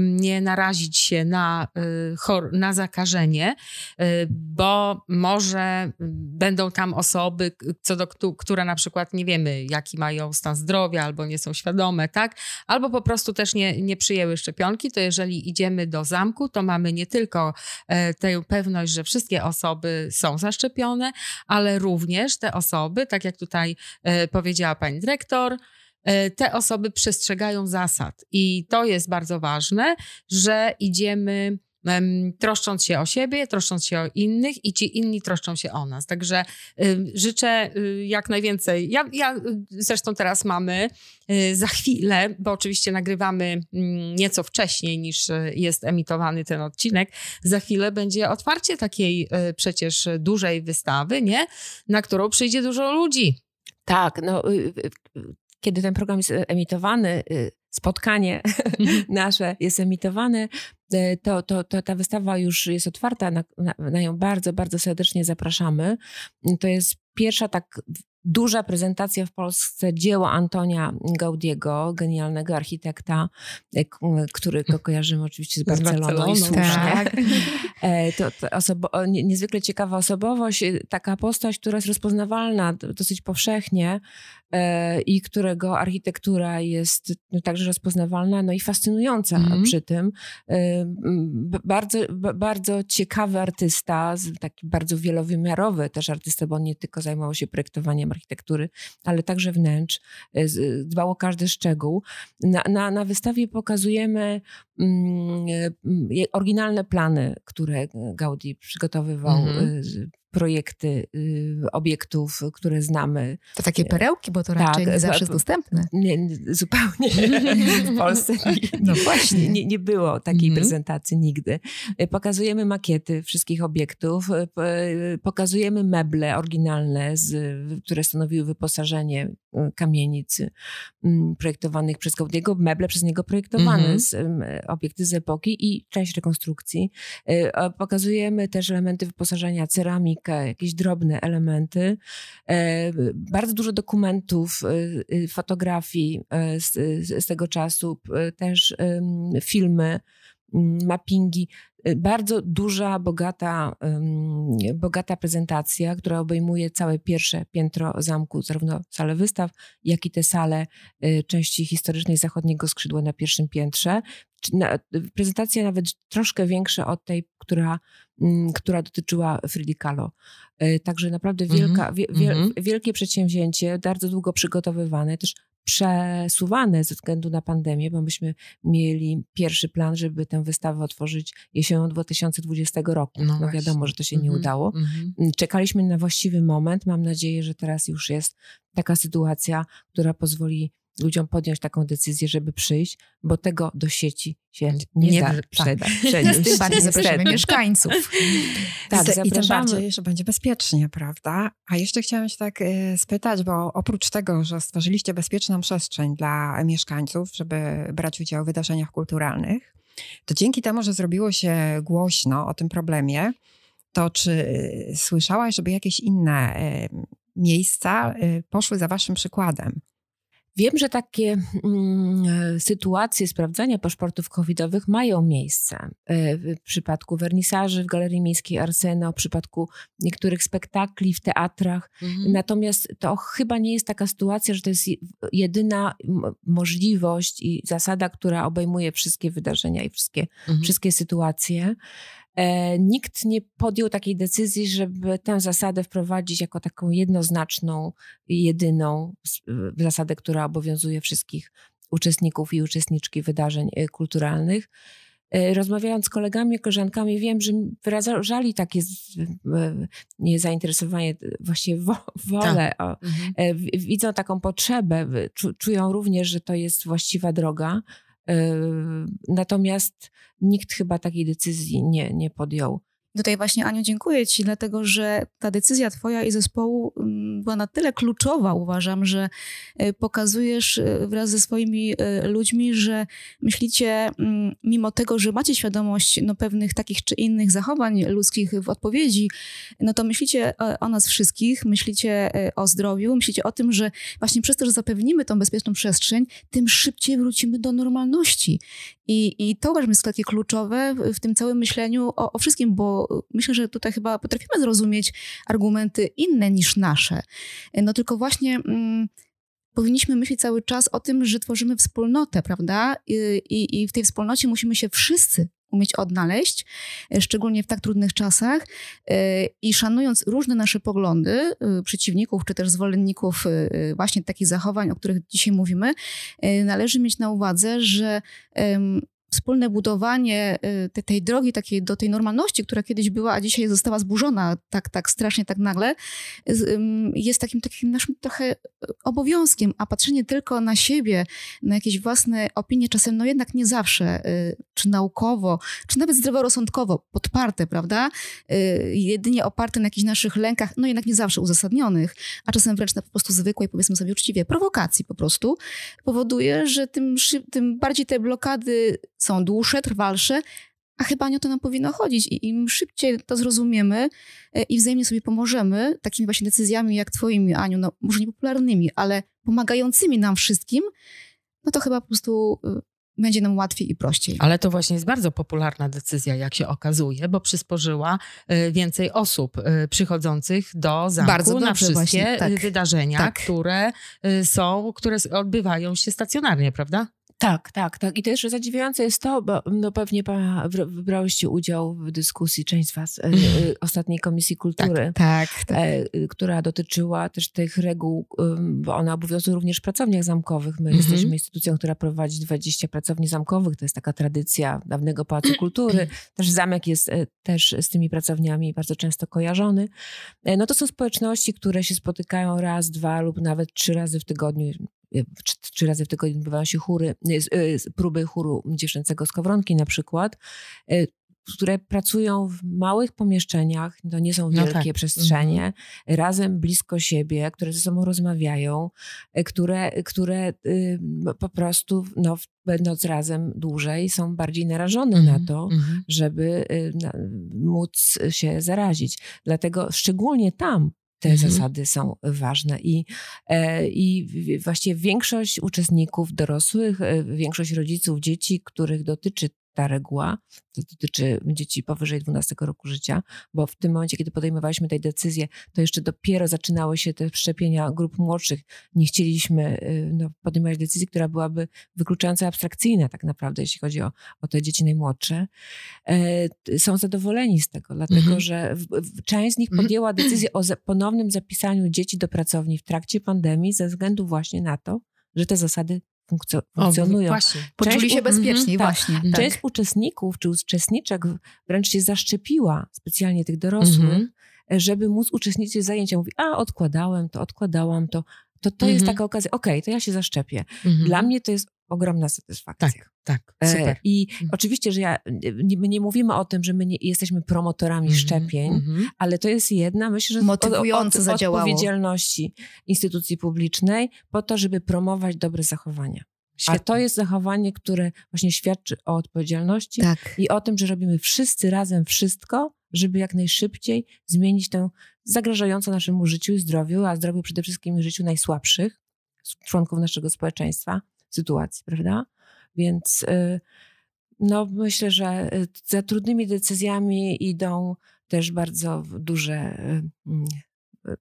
nie narazić się na, y, na zakażenie, y, bo może będą tam osoby, co do, które na przykład nie wiemy, jaki mają stan zdrowia, albo nie są świadome, tak? Albo po prostu też nie, nie przyjęły szczepionki, to jeżeli idziemy do zamku, to mamy nie tylko e, tę pewność, że wszystkie osoby są zaszczepione, ale również te osoby, tak jak tutaj e, powiedziała pani dyrektor, te osoby przestrzegają zasad. I to jest bardzo ważne, że idziemy troszcząc się o siebie, troszcząc się o innych i ci inni troszczą się o nas. Także y, życzę y, jak najwięcej. Ja, ja zresztą teraz mamy y, za chwilę, bo oczywiście nagrywamy mm, nieco wcześniej niż jest emitowany ten odcinek, za chwilę będzie otwarcie takiej przecież dużej wystawy, nie? Na którą przyjdzie dużo ludzi. Tak, no kiedy ten program jest e, emitowany, y, spotkanie mhm. nasze jest emitowane, e, to, to, to ta wystawa już jest otwarta, na, na, na ją bardzo, bardzo serdecznie zapraszamy. To jest pierwsza tak duża prezentacja w Polsce dzieła Antonia Gaudiego, genialnego architekta, e, którego kojarzymy oczywiście z Barceloną, z Barceloną słusznie. Tak. E, to, to osobo- niezwykle ciekawa osobowość, e, taka postać, która jest rozpoznawalna dosyć powszechnie i którego architektura jest no, także rozpoznawalna, no i fascynująca mm. przy tym. Bardzo, bardzo ciekawy artysta, taki bardzo wielowymiarowy też artysta, bo on nie tylko zajmował się projektowaniem architektury, ale także wnętrz, e, dbał o każdy szczegół. Na, na, na wystawie pokazujemy mm, e, oryginalne plany, które Gaudi przygotowywał mm -hmm projekty y, obiektów, które znamy. To takie perełki, bo to raczej tak, nie zawsze jest dostępne. Nie, zupełnie. w Polsce nie, no właśnie. Nie, nie było takiej mm -hmm. prezentacji nigdy. Pokazujemy makiety wszystkich obiektów, pokazujemy meble oryginalne, z, które stanowiły wyposażenie kamienic m, projektowanych przez Gaudiego, meble przez niego projektowane, Mhm. z, m, obiekty z epoki i część rekonstrukcji. A Pokazujemy też elementy wyposażenia, ceramikę, jakieś drobne elementy. E, Bardzo dużo dokumentów, e, e, fotografii e, z, z tego czasu, też filmy, mappingi. E, Bardzo duża, bogata, bogata prezentacja, która obejmuje całe pierwsze piętro zamku, zarówno salę wystaw, jak i te sale e, części historycznej zachodniego skrzydła na pierwszym piętrze. Na- Prezentacja nawet troszkę większa od tej, która, mm, która dotyczyła Fridi Kahlo. Także naprawdę Mhm, wielka, wie, wie, mhm. wielkie przedsięwzięcie, bardzo długo przygotowywane, też przesuwane ze względu na pandemię, bo myśmy mieli pierwszy plan, żeby tę wystawę otworzyć jesienią 2020 roku. No No, wiadomo, że to się nie Mhm, udało. mhm. Czekaliśmy na właściwy moment. Mam nadzieję, że teraz już jest taka sytuacja, która pozwoli ludziom podjąć taką decyzję, żeby przyjść, bo tego do sieci się nie, Nie da tak. przeda- Tym przenieść. bardziej zapraszamy mieszkańców. Tak, I tym bardziej, że będzie bezpiecznie, prawda? A jeszcze chciałam się tak e, spytać, bo oprócz tego, że stworzyliście bezpieczną przestrzeń dla mieszkańców, żeby brać udział w wydarzeniach kulturalnych, to dzięki temu, że zrobiło się głośno o tym problemie, to czy e, słyszałaś, żeby jakieś inne e, miejsca poszły za waszym przykładem? Wiem, że takie mm, e, sytuacje sprawdzania paszportów covidowych mają miejsce. E, W przypadku wernisaży w Galerii Miejskiej Arsena, w przypadku niektórych spektakli w teatrach. Mhm. Natomiast to chyba nie jest taka sytuacja, że to jest je- jedyna możliwość i zasada, która obejmuje wszystkie wydarzenia i wszystkie, Mhm. wszystkie sytuacje. E, nikt nie podjął takiej decyzji, żeby tę zasadę wprowadzić jako taką jednoznaczną, jedyną zasadę, która obowiązuje wszystkich uczestników i uczestniczki wydarzeń e, kulturalnych. E, Rozmawiając z kolegami, koleżankami, wiem, że wyrażali takie zainteresowanie, właściwie wo, wolę. O, Mhm. widzą taką potrzebę, czują również, że to jest właściwa droga. Natomiast nikt chyba takiej decyzji nie, nie podjął. Tutaj właśnie, Aniu, dziękuję Ci, dlatego że ta decyzja Twoja i zespołu mm, była na tyle kluczowa, uważam, że e, pokazujesz e, wraz ze swoimi e, ludźmi, że myślicie, mm, mimo tego, że macie świadomość no, pewnych takich czy innych zachowań ludzkich w odpowiedzi, no to myślicie o, nas wszystkich, myślicie o zdrowiu, myślicie o tym, że właśnie przez to, że zapewnimy tą bezpieczną przestrzeń, tym szybciej wrócimy do normalności. I, i to uważam jest takie kluczowe w, tym całym myśleniu o, o wszystkim, bo myślę, że tutaj chyba potrafimy zrozumieć argumenty inne niż nasze. No tylko właśnie mm, powinniśmy myśleć cały czas o tym, że tworzymy wspólnotę, prawda? I, i, i w tej wspólnocie musimy się wszyscy umieć odnaleźć, e, szczególnie w tak trudnych czasach. E, i szanując różne nasze poglądy e, przeciwników czy też zwolenników właśnie takich zachowań, o których dzisiaj mówimy, należy mieć na uwadze, że wspólne budowanie y, te, tej drogi takiej do tej normalności, która kiedyś była, a dzisiaj została zburzona tak, tak strasznie, tak nagle, jest takim, takim naszym trochę y, obowiązkiem, a patrzenie tylko na siebie, na jakieś własne opinie, czasem no jednak nie zawsze, y, czy naukowo, czy nawet zdroworozsądkowo podparte, prawda? Jedynie oparte na jakichś naszych lękach, no jednak nie zawsze uzasadnionych, a czasem wręcz na po prostu zwykłej, powiedzmy sobie uczciwie, prowokacji po prostu, powoduje, że tym, tym bardziej te blokady są dłuższe, trwalsze, a chyba nie o to nam powinno chodzić. I im szybciej to zrozumiemy e, i wzajemnie sobie pomożemy, takimi właśnie decyzjami jak twoimi, Aniu, no może niepopularnymi, ale pomagającymi nam wszystkim, no to chyba po prostu y, będzie nam łatwiej i prościej. Ale to właśnie jest bardzo popularna decyzja, jak się okazuje, bo przysporzyła y, więcej osób y, przychodzących do zamku Bardzo na wszystkie właśnie, tak. wydarzenia, Tak. które są, które odbywają się stacjonarnie, prawda? Tak, tak, tak. I też zadziwiające jest to, bo no pewnie pa- wybra- wybrałyście udział w dyskusji, część z was, e, ostatniej Komisji Kultury. tak, e, y, która dotyczyła też tych reguł, ym, bo one obowiązują również w pracowniach zamkowych. My Mhm. jesteśmy instytucją, która prowadzi 20 pracowni zamkowych. To jest taka tradycja dawnego Pałacu Kultury. Też zamek jest też z tymi pracowniami bardzo często kojarzony. No to są społeczności, które się spotykają raz, dwa lub nawet trzy razy w tygodniu. E, Trzy, razy w tygodniu odbywają się chóry, e, z- próby chóru dziewczęcego z Kowronki na przykład. Które pracują w małych pomieszczeniach, to nie są No wielkie tak. przestrzenie, razem blisko siebie, które ze sobą rozmawiają, które, które y, po prostu, no, będąc razem dłużej, są bardziej narażone na Mhm, to, mhm. żeby y, na, móc się zarazić. Dlatego szczególnie tam te Mhm. zasady są ważne i, e, i właściwie większość uczestników dorosłych, e, większość rodziców dzieci, których dotyczy ta reguła, to dotyczy dzieci powyżej 12 roku życia, bo w tym momencie, kiedy podejmowaliśmy tę decyzję, to jeszcze dopiero zaczynały się te szczepienia grup młodszych. Nie chcieliśmy y, no, podejmować decyzji, która byłaby wykluczająca abstrakcyjna tak naprawdę, jeśli chodzi o, o te dzieci najmłodsze. E, są zadowoleni z tego, dlatego Mhm. że część z nich Mhm. podjęła decyzję o ponownym zapisaniu dzieci do pracowni w trakcie pandemii ze względu właśnie na to, że te zasady funkcjo- O, funkcjonują. właśnie. Poczuli się u- bezpieczniej, mhm, tak. właśnie. Mhm. Tak. Część uczestników czy uczestniczek wręcz się zaszczepiła, specjalnie tych dorosłych, Mhm. żeby móc uczestniczyć w zajęciach. Mówi, a odkładałem to, odkładałam to. To, to jest Mhm. taka okazja, okej, to ja się zaszczepię. Mhm. Dla mnie to jest ogromna satysfakcja. Tak, tak, E, super. I Mhm. oczywiście, że ja, nie, my nie mówimy o tym, że my nie jesteśmy promotorami Mhm, szczepień, mhm. ale to jest jedna, myślę, że Motywujące od, odpowiedzialności instytucji publicznej po to, żeby promować dobre zachowania. A Świetnie. to jest zachowanie, które właśnie świadczy o odpowiedzialności Tak. i o tym, że robimy wszyscy razem wszystko, żeby jak najszybciej zmienić tę zagrażającą naszemu życiu i zdrowiu, a zdrowiu przede wszystkim życiu najsłabszych członków naszego społeczeństwa sytuacji, prawda? Więc y, no, myślę, że y, za trudnymi decyzjami idą też bardzo duże y, mm,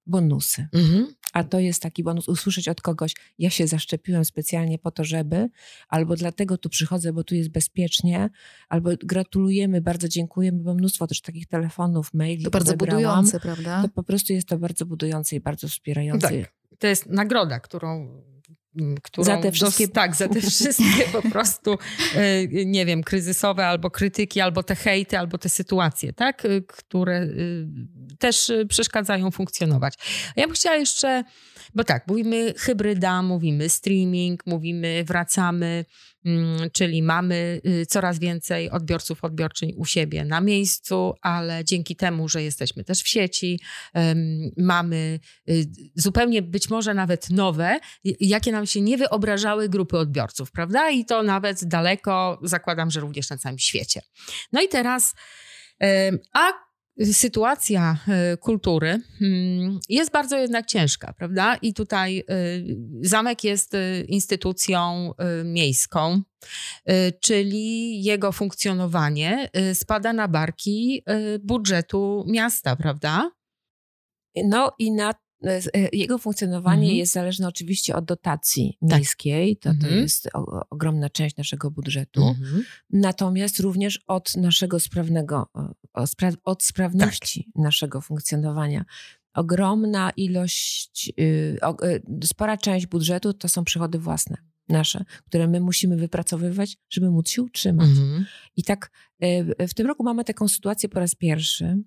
bonusy. Mhm. A to jest taki bonus, usłyszeć od kogoś, ja się zaszczepiłem specjalnie po to, żeby, albo dlatego tu przychodzę, bo tu jest bezpiecznie, albo gratulujemy, bardzo dziękujemy, bo mnóstwo też takich telefonów, maili To bardzo budujące, prawda? To po prostu jest to bardzo budujące i bardzo wspierające. Tak. To jest nagroda, którą. Którą Za te wszystkie- dos- tak, za te wszystkie po prostu, e, nie wiem, kryzysowe albo krytyki, albo te hejty, albo te sytuacje, tak, e, które e, też przeszkadzają funkcjonować. Ja bym chciała jeszcze, bo tak, mówimy hybryda, mówimy streaming, mówimy wracamy, czyli mamy y, coraz więcej odbiorców, odbiorczyń u siebie na miejscu, ale dzięki temu, że jesteśmy też w sieci, mamy y, zupełnie być może nawet nowe, y, jakie nam się nie wyobrażały grupy odbiorców, prawda? I to nawet daleko, zakładam, że również na całym świecie. No i teraz, a sytuacja e, kultury mm, jest bardzo jednak ciężka, prawda? I tutaj e, zamek jest e, instytucją miejską, czyli jego funkcjonowanie spada na barki budżetu miasta, prawda? No i na jego funkcjonowanie Mhm. jest zależne oczywiście od dotacji miejskiej, to, to Mhm. jest o, ogromna część naszego budżetu. Mhm. Natomiast również od naszego sprawnego, spra od sprawności Tak. naszego funkcjonowania. Ogromna ilość, y, o, y, spora część budżetu to są przychody własne nasze, które my musimy wypracowywać, żeby móc się utrzymać. Mhm. I tak y, w tym roku mamy taką sytuację po raz pierwszy,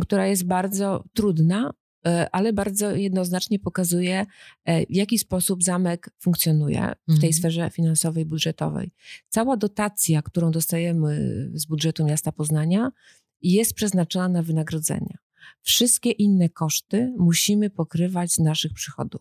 która jest bardzo trudna, y, ale bardzo jednoznacznie pokazuje, y, w jaki sposób zamek funkcjonuje w tej Mhm. sferze finansowej, budżetowej. Cała dotacja, którą dostajemy z budżetu miasta Poznania, jest przeznaczona na wynagrodzenia. Wszystkie inne koszty musimy pokrywać z naszych przychodów.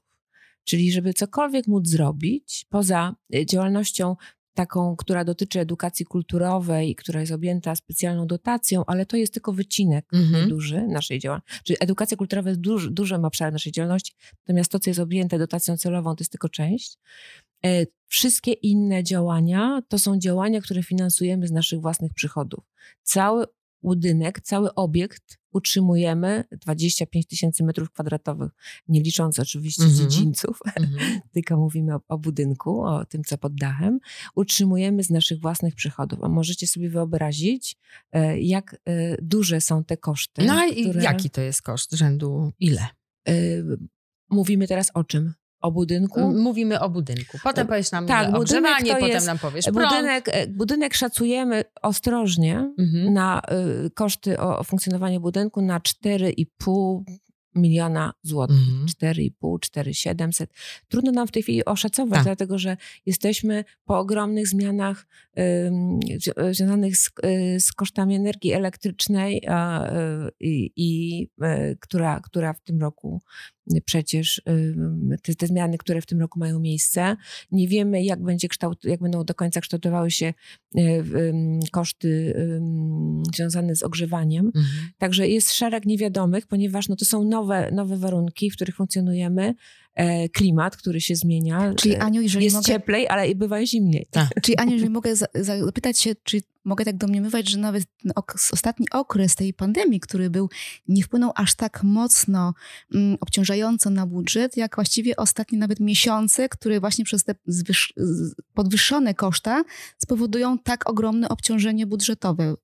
Czyli, żeby cokolwiek móc zrobić, poza y, działalnością taką, która dotyczy edukacji kulturowej, która jest objęta specjalną dotacją, ale to jest tylko wycinek Mhm. duży naszej działalności. Czyli edukacja kulturowa jest duży, dużym obszarem naszej działalności, natomiast to, co jest objęte dotacją celową, to jest tylko część. E, Wszystkie inne działania to są działania, które finansujemy z naszych własnych przychodów. Cały budynek, cały obiekt utrzymujemy 25 tysięcy metrów kwadratowych, nie licząc oczywiście Mhm. dziedzińców, Mhm. tylko mówimy o, o budynku, o tym, co pod dachem, utrzymujemy z naszych własnych przychodów. A możecie sobie wyobrazić, e, jak e, duże są te koszty. No i które, jaki to jest koszt rzędu ile? e, Mówimy teraz o czym? O budynku? Mówimy o budynku. Potem powiesz nam Tak, ogrzewanie, potem jest- nam powiesz prąd. Budynek, e, budynek szacujemy ostrożnie Mhm. na y, koszty o, o funkcjonowanie budynku na 4,5 miliona złotych, Mhm. 4,5, 4,700. Trudno nam w tej chwili oszacować, Tak. dlatego że jesteśmy po ogromnych zmianach zwi- związanych z, y, z kosztami energii elektrycznej, y, y, która, która w tym roku przecież te, te zmiany, które w tym roku mają miejsce. Nie wiemy, jak, będzie kształt, jak będą do końca kształtowały się ym, koszty związane z ogrzewaniem. Mhm. Także jest szereg niewiadomych, ponieważ no, to są nowe, nowe warunki, w których funkcjonujemy. E, klimat, który się zmienia. Czyli E, Aniu, jeżeli jest mogę, cieplej, ale i bywa zimniej. Tak. czyli Aniu, jeżeli mogę za- zapytać się, czy mogę tak domniemywać, że nawet ostatni okres tej pandemii, który był, nie wpłynął aż tak mocno mm, obciążająco na budżet, jak właściwie ostatnie nawet miesiące, które właśnie przez te podwyższone koszta spowodują tak ogromne obciążenie budżetowe.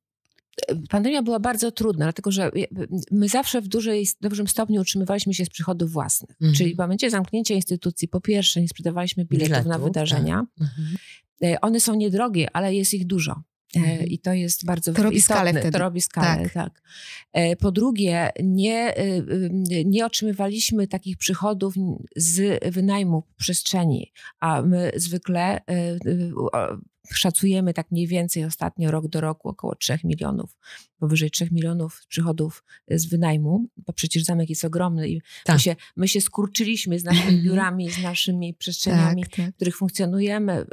Pandemia była bardzo trudna, dlatego że my zawsze w dużej, dużym stopniu utrzymywaliśmy się z przychodów własnych. Mhm. Czyli w momencie zamknięcia instytucji, po pierwsze, nie sprzedawaliśmy biletów, na wydarzenia. Mhm. E, One są niedrogie, ale jest ich dużo. E, Mhm. I to jest bardzo To robi istotne. skalę wtedy. To robi skalę, Tak. tak. E, Po drugie, nie, nie otrzymywaliśmy takich przychodów z wynajmu przestrzeni, a my zwykle szacujemy tak mniej więcej ostatnio rok do roku około 3 milionów, powyżej 3 milionów przychodów z wynajmu, bo przecież zamek jest ogromny i my, Tak. się, my się skurczyliśmy z naszymi Mhm. biurami, z naszymi przestrzeniami tak. w których funkcjonujemy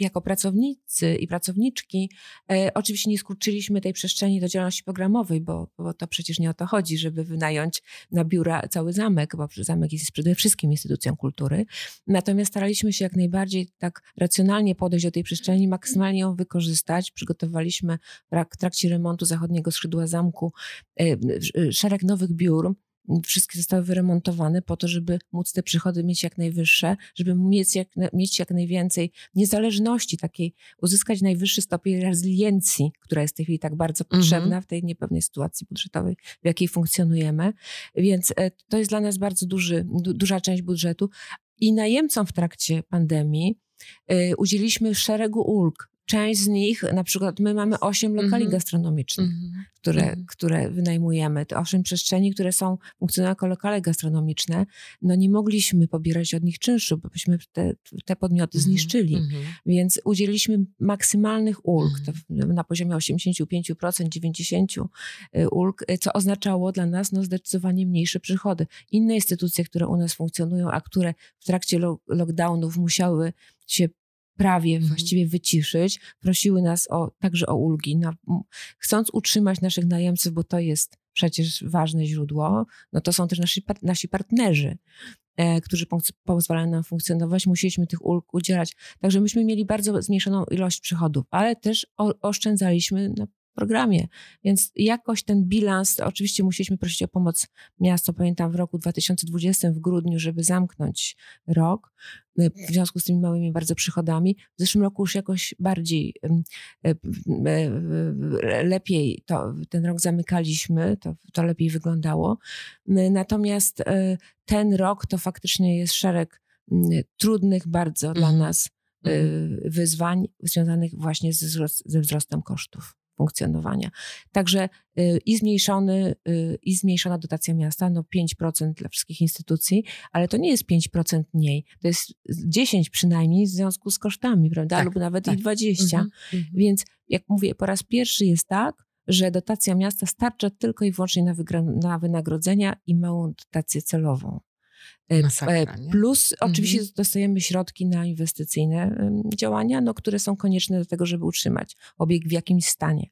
jako pracownicy i pracowniczki, e, oczywiście nie skurczyliśmy tej przestrzeni do działalności programowej, bo, bo to przecież nie o to chodzi, żeby wynająć na biura cały zamek, bo zamek jest przede wszystkim instytucją kultury. Natomiast staraliśmy się jak najbardziej tak racjonalnie podejść do tej przestrzeni, maksymalnie ją wykorzystać. Przygotowaliśmy w rak- w trakcie remontu zachodniego skrzydła zamku e, szereg nowych biur, wszystkie zostały wyremontowane po to, żeby móc te przychody mieć jak najwyższe, żeby mieć jak, mieć jak najwięcej niezależności, takiej uzyskać najwyższy stopień rezyliencji, która jest w tej chwili tak bardzo Mhm. potrzebna w tej niepewnej sytuacji budżetowej, w jakiej funkcjonujemy. Więc e, to jest dla nas bardzo duży, du, duża część budżetu. I najemcom w trakcie pandemii udzieliliśmy szeregu ulg. Część z nich, na przykład my mamy osiem lokali Mhm. gastronomicznych Mhm. które, Mhm. które wynajmujemy, te osiem przestrzeni, które są, funkcjonują jako lokale gastronomiczne, no nie mogliśmy pobierać od nich czynszu, bo byśmy te, te podmioty Mhm. zniszczyli. Mhm. Więc udzieliliśmy maksymalnych ulg, Mhm. w- na poziomie 85%, 90% y, ulg, y, co oznaczało dla nas no, zdecydowanie mniejsze przychody. Inne instytucje, które u nas funkcjonują, a które w trakcie lo- lockdownów musiały się prawie Mhm. właściwie wyciszyć, prosiły nas o, także o ulgi, na, chcąc utrzymać naszych najemców, bo to jest przecież ważne źródło, no to są też nasi, nasi partnerzy, e, którzy pozwalają nam funkcjonować, musieliśmy tych ulg udzielać. Także myśmy mieli bardzo zmniejszoną ilość przychodów, ale też o, oszczędzaliśmy na programie, więc jakoś ten bilans, oczywiście musieliśmy prosić o pomoc miasto, pamiętam w roku 2020 w grudniu, żeby zamknąć rok, y, w związku z tymi małymi bardzo przychodami. W zeszłym roku już jakoś bardziej y, y, lepiej to, ten rok zamykaliśmy, to, to lepiej wyglądało. Natomiast ten rok to faktycznie jest szereg trudnych bardzo dla Mhm. nas y, wyzwań związanych właśnie ze, wzrost, ze wzrostem kosztów funkcjonowania. Także y, i zmniejszony, y, i zmniejszona dotacja miasta, no 5% dla wszystkich instytucji, ale to nie jest 5% mniej, to jest 10 przynajmniej w związku z kosztami, prawda? Tak, Lub nawet tak. i 20. Mhm. Mhm. Więc jak mówię, po raz pierwszy jest tak, że dotacja miasta starcza tylko i wyłącznie na, na wynagrodzenia i małą dotację celową. E, Masakra, e, nie? Plus oczywiście Mhm. dostajemy środki na inwestycyjne działania, no, które są konieczne do tego, żeby utrzymać obiekt w jakimś stanie.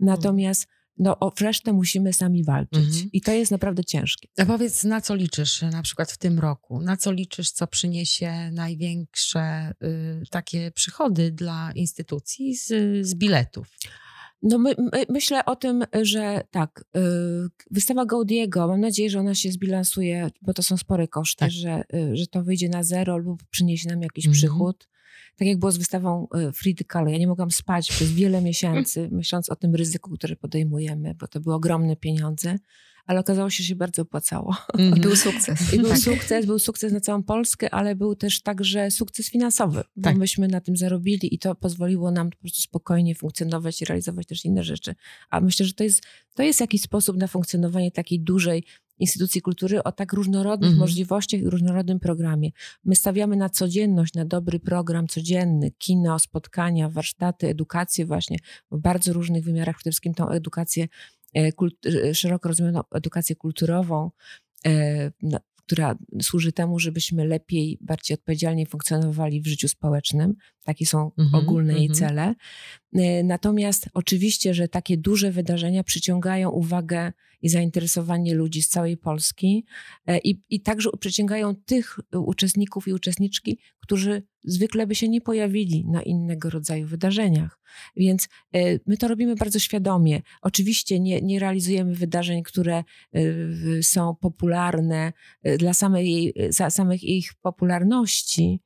Natomiast no, o resztę musimy sami walczyć Mhm. i to jest naprawdę ciężkie. A powiedz, na co liczysz na przykład w tym roku? Na co liczysz, co przyniesie największe y, takie przychody dla instytucji z, z biletów? No my, my, myślę o tym, że tak, y, wystawa Gaudiego, mam nadzieję, że ona się zbilansuje, bo to są spore koszty, Tak. że, y, że to wyjdzie na zero lub przyniesie nam jakiś Mhm. przychód. Tak jak było z wystawą y, Fridy Kahlo. Ja nie mogłam spać przez wiele miesięcy, myśląc o tym ryzyku, które podejmujemy, bo to były ogromne pieniądze, ale okazało się, że się bardzo opłacało. I był sukces. I był Tak. sukces, był sukces na całą Polskę, ale był też także sukces finansowy, bo Tak. myśmy na tym zarobili i to pozwoliło nam po prostu spokojnie funkcjonować i realizować też inne rzeczy. A myślę, że to jest, to jest jakiś sposób na funkcjonowanie takiej dużej instytucji kultury o tak różnorodnych Mhm. możliwościach i różnorodnym programie. My stawiamy na codzienność, na dobry program codzienny, kino, spotkania, warsztaty, edukację właśnie w bardzo różnych wymiarach, przede wszystkim tą edukację, szeroko rozumianą edukację kulturową, e, która służy temu, żebyśmy lepiej, bardziej odpowiedzialnie funkcjonowali w życiu społecznym. Takie są Mhm, ogólne jej mhm. cele. E, Natomiast oczywiście, że takie duże wydarzenia przyciągają uwagę i zainteresowanie ludzi z całej Polski e, i, i także przyciągają tych uczestników i uczestniczki, którzy zwykle by się nie pojawili na innego rodzaju wydarzeniach. Więc e, my to robimy bardzo świadomie. Oczywiście nie, nie realizujemy wydarzeń, które e, są popularne e, dla samej, samych ich popularności,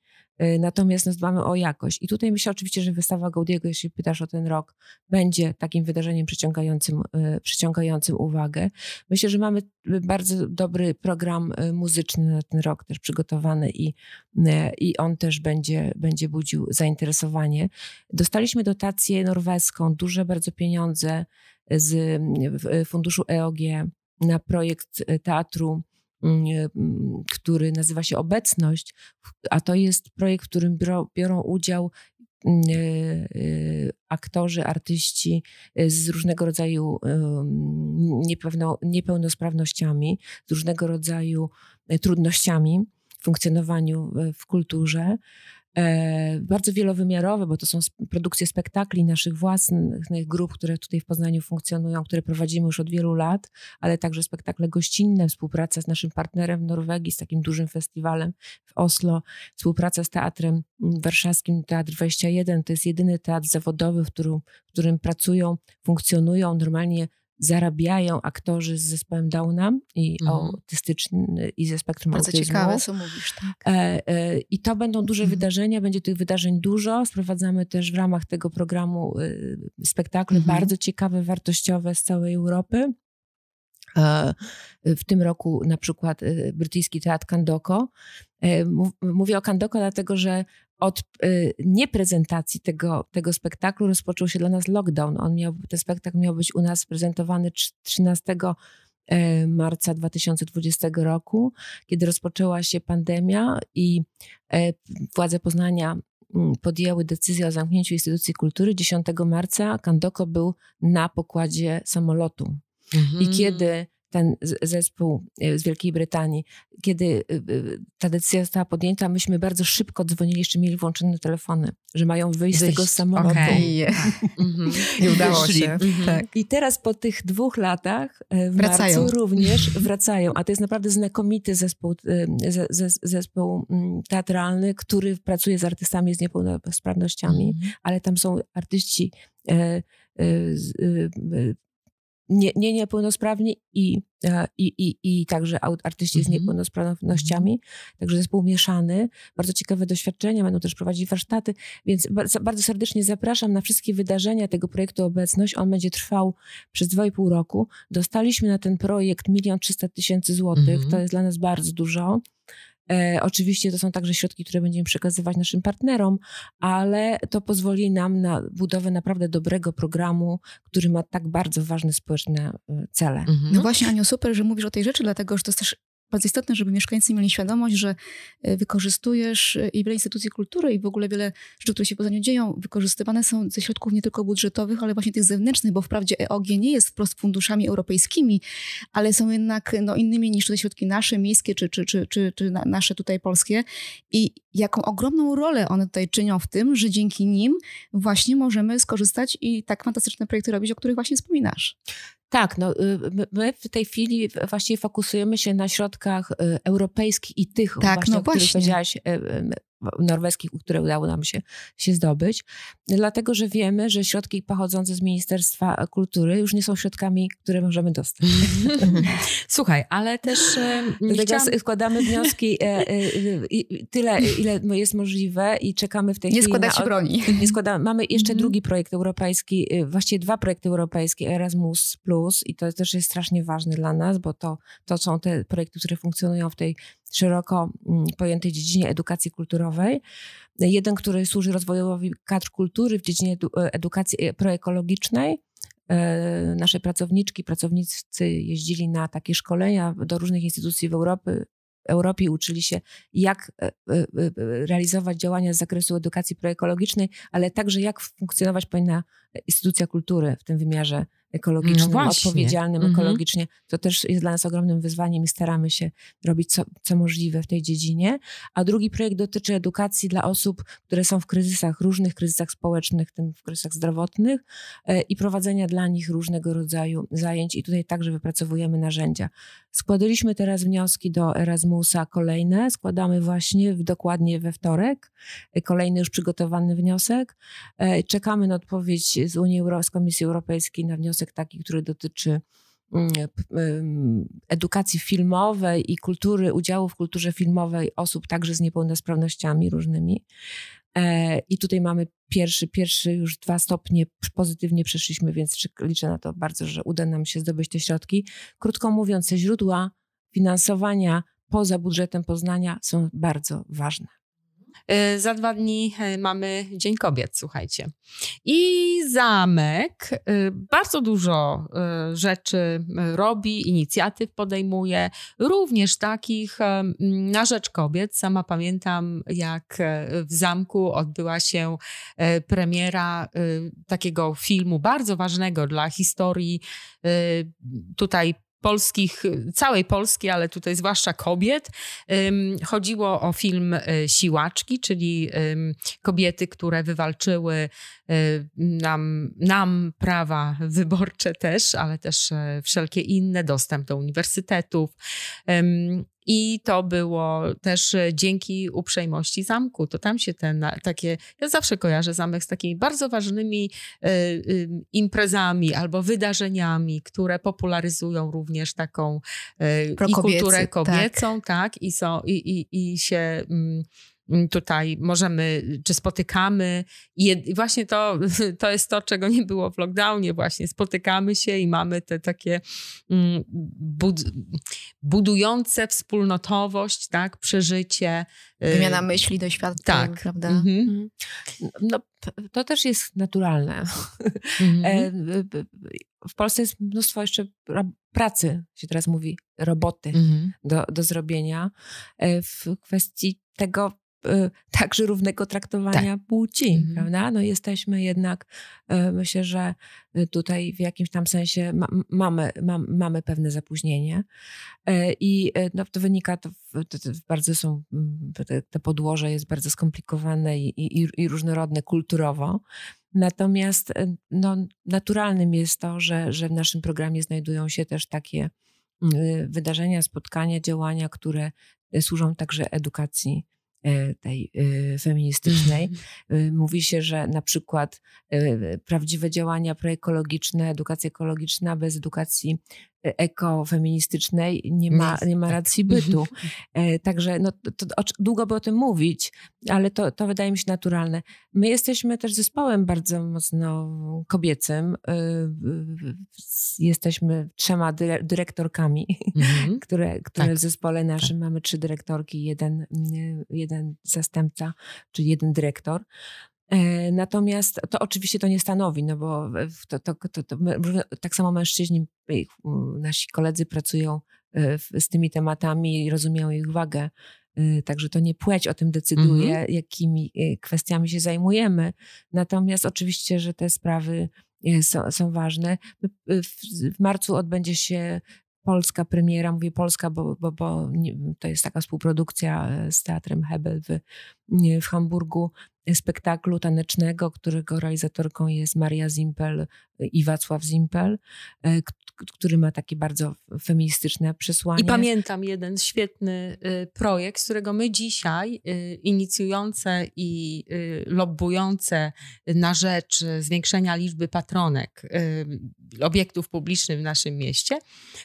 natomiast no, dbamy o jakość. I tutaj myślę oczywiście, że wystawa Gaudiego, jeśli pytasz o ten rok, będzie takim wydarzeniem przyciągającym, e, przyciągającym uwagę. Myślę, że mamy bardzo dobry program e, muzyczny na ten rok też przygotowany i, e, i on też będzie, będzie budził zainteresowanie. Dostaliśmy dotację norweską, duże bardzo pieniądze z funduszu EOG na projekt e, teatru, który nazywa się Obecność, a to jest projekt, w którym biorą, udział mm, e, e, aktorzy, artyści e, z różnego rodzaju niepewno, niepełnosprawnościami, z różnego rodzaju e, trudnościami w funkcjonowaniu e, w kulturze. E, bardzo wielowymiarowe, bo to są produkcje spektakli naszych własnych grup, które tutaj w Poznaniu funkcjonują, które prowadzimy już od wielu lat, ale także spektakle gościnne, współpraca z naszym partnerem w Norwegii, z takim dużym festiwalem w Oslo, współpraca z teatrem warszawskim, Teatr 21. To jest jedyny teatr zawodowy, w którym, w którym pracują, funkcjonują, normalnie zarabiają aktorzy z zespołem Downa i Mhm. autystyczny i ze spektrum Bardzo autyzmu. ciekawe, co mówisz, tak. E, e, I to będą duże Mhm. wydarzenia, będzie tych wydarzeń dużo. Sprowadzamy też w ramach tego programu e, spektakle Mhm. bardzo ciekawe, wartościowe z całej Europy. E, W tym roku na przykład e, brytyjski teatr Kandoko. E, mów- Mówię o Kandoko dlatego, że od e, nieprezentacji tego, tego spektaklu rozpoczął się dla nas lockdown. On miał, ten spektakl miał być u nas prezentowany trz- 13 e, marca 2020 roku, kiedy rozpoczęła się pandemia i e, władze Poznania mm, podjęły decyzję o zamknięciu instytucji kultury. 10 marca Kandoko był na pokładzie samolotu. Mhm. I kiedy ten z- zespół e, z Wielkiej Brytanii, kiedy e, e, ta decyzja została podjęta, myśmy bardzo szybko dzwonili, jeszcze mieli włączone telefony, że mają wyjść, z Wyjść, tego samolotu. okej. Mhm. Nie udało się. Mhm. Tak. I teraz po tych dwóch latach w Wracają. marcu również wracają. A to jest naprawdę znakomity zespół, ze- ze- zespół mm, teatralny, który pracuje z artystami z niepełnosprawnościami, Mhm. ale tam są artyści z- nie, nie niepełnosprawni i, e, i, i, i także artyści z Mhm. niepełnosprawnościami. Także zespół mieszany. Bardzo ciekawe doświadczenia. Będą też prowadzić warsztaty. Więc bardzo, bardzo serdecznie zapraszam na wszystkie wydarzenia tego projektu Obecność. On będzie trwał przez 2,5 roku. Dostaliśmy na ten projekt 1 300 tysięcy złotych. Mhm. To jest dla nas bardzo dużo. E, oczywiście to są także środki, które będziemy przekazywać naszym partnerom, ale to pozwoli nam na budowę naprawdę dobrego programu, który ma tak bardzo ważne społeczne e, cele. Mhm. No właśnie, Aniu, super, że mówisz o tej rzeczy, dlatego że to jest też bardzo istotne, żeby mieszkańcy mieli świadomość, że e, wykorzystujesz e, i wiele instytucji kultury i w ogóle wiele rzeczy, które się w Poznaniu dzieją, wykorzystywane są ze środków nie tylko budżetowych, ale właśnie tych zewnętrznych, bo wprawdzie EOG nie jest wprost funduszami europejskimi, ale są jednak no, innymi niż te środki nasze, miejskie czy, czy, czy, czy, czy na- nasze tutaj polskie i jaką ogromną rolę one tutaj czynią w tym, że dzięki nim właśnie możemy skorzystać i tak fantastyczne projekty robić, o których właśnie wspominasz. Tak, no, y, my- w tej chwili właściwie fokusujemy się na środkach y, europejskich i tych Tak, właśnie, no o których właśnie. powiedziałaś, y, norweskich, które udało nam się, się zdobyć. Dlatego, że wiemy, że środki pochodzące z Ministerstwa Kultury już nie są środkami, które możemy dostać. Słuchaj, ale też Dlatego chciałam... składamy wnioski e, e, e, tyle, ile jest możliwe i czekamy w tej Nie chwili składać na... broni. Nie składamy. Mamy jeszcze Mhm. drugi projekt europejski, właściwie dwa projekty europejskie, Erasmus Plus i to też jest strasznie ważne dla nas, bo to, to są te projekty, które funkcjonują w tej szeroko mm, pojętej dziedzinie edukacji kulturowej. Jeden, który służy rozwojowi kadr kultury w dziedzinie edu- edukacji e, proekologicznej, e, nasze pracowniczki, pracownicy jeździli na takie szkolenia do różnych instytucji w Europie, Europie uczyli się, jak e, realizować działania z zakresu edukacji proekologicznej, ale także jak funkcjonować powinna instytucja kultury w tym wymiarze ekologicznym, no odpowiedzialnym mhm. ekologicznie. To też jest dla nas ogromnym wyzwaniem i staramy się robić co, co możliwe w tej dziedzinie. A drugi projekt dotyczy edukacji dla osób, które są w kryzysach, różnych kryzysach społecznych, w tym w kryzysach zdrowotnych e, i prowadzenia dla nich różnego rodzaju zajęć. I tutaj także wypracowujemy narzędzia. Składaliśmy teraz wnioski do Erasmusa kolejne. Składamy właśnie w, dokładnie we wtorek. E, kolejny już przygotowany wniosek. E, czekamy na odpowiedź z Unii Europejskiej, z Komisji Europejskiej na wniosek wniosek taki, który dotyczy mm, edukacji filmowej i kultury, udziału w kulturze filmowej osób także z niepełnosprawnościami różnymi. E, I tutaj mamy pierwszy, pierwszy już dwa stopnie pozytywnie przeszliśmy, więc liczę na to bardzo, że uda nam się zdobyć te środki. Krótko mówiąc, te źródła finansowania poza budżetem Poznania są bardzo ważne. E, za dwa dni e, mamy Dzień Kobiet, słuchajcie. I zamek e, bardzo dużo rzeczy robi, inicjatyw podejmuje, również takich na rzecz kobiet. Sama pamiętam, jak w zamku odbyła się premiera takiego filmu bardzo ważnego dla historii tutaj polskich, całej Polski, ale tutaj zwłaszcza kobiet. Chodziło o film e, Siłaczki, czyli kobiety, które wywalczyły e, nam, nam prawa wyborcze też, ale też e, wszelkie inne, dostęp do uniwersytetów. I to było też e, dzięki uprzejmości zamku. To tam się ten takie. Ja zawsze kojarzę zamek z takimi bardzo ważnymi y, y, imprezami albo wydarzeniami, które popularyzują również taką y, i kulturę tak. kobiecą, tak, tak i, są, i, i, i się. Mm, tutaj możemy, czy spotykamy. I właśnie to, to jest to, czego nie było w lockdownie, właśnie spotykamy się i mamy te takie mm, bud budujące wspólnotowość, tak, przeżycie. Y, Wymiana myśli, doświadczeń, tak. prawda? Mhm. mhm. No, to też jest naturalne. Mhm. E, w Polsce jest mnóstwo jeszcze pracy, się teraz mówi, roboty do, do zrobienia e, w kwestii tego, także równego traktowania tak. płci, mhm. prawda? No jesteśmy jednak, y, myślę, że y, tutaj w jakimś tam sensie ma, mamy, ma, mamy pewne zapóźnienie i no, to wynika, to, to, to bardzo są, te, podłoże jest bardzo skomplikowane i, i, i różnorodne kulturowo, Natomiast no, naturalnym jest to, że, że w naszym programie znajdują się też takie wydarzenia, spotkania, działania, które służą także edukacji E, tej e, feministycznej. Mhm. E, mówi się, że na przykład prawdziwe działania proekologiczne, edukacja ekologiczna bez edukacji ekofeministycznej nie ma, nie ma tak. racji bytu. Także no, to, to, długo by o tym mówić, ale to, to wydaje mi się naturalne. My jesteśmy też zespołem bardzo mocno kobiecym. Jesteśmy trzema dyrektorkami, mhm. które, które tak. w zespole naszym tak. mamy trzy dyrektorki, jeden, jeden zastępca, czyli jeden dyrektor. E, natomiast to oczywiście to nie stanowi, no bo to, to, to, to tak samo mężczyźni, nasi koledzy pracują e, z tymi tematami i rozumieją ich wagę. E, także to nie płeć o tym decyduje, mhm. jakimi kwestiami się zajmujemy. Natomiast oczywiście, że te sprawy są, są ważne. W marcu odbędzie się polska premiera, mówię polska, bo, bo, bo to jest taka współprodukcja z Teatrem Hebel w, w Hamburgu spektaklu tanecznego, którego realizatorką jest Maria Zimpel i Wacław Zimpel, e, który ma takie bardzo feministyczne przesłanie. I pamiętam jeden świetny y, projekt, z którego my dzisiaj y, inicjujące i y, lobbujące na rzecz zwiększenia liczby patronek obiektów publicznych w naszym mieście,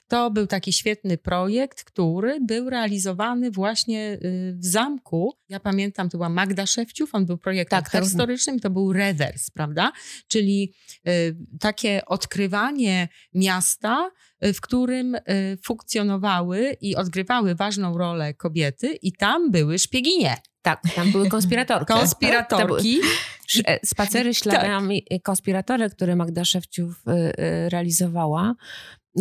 to był taki świetny projekt, który był realizowany właśnie w zamku. Ja pamiętam, to była Magda Szewciów, on był projektem tak, historycznym, to był rewers, prawda? Czyli takie odkrywanie miasta, y, w którym y, funkcjonowały i odgrywały ważną rolę kobiety, i tam były szpieginie. Tak, tam były konspiratorki. Konspiratorki. E, spacery śladami tak. konspiratorek, które Magda Szewciów realizowała.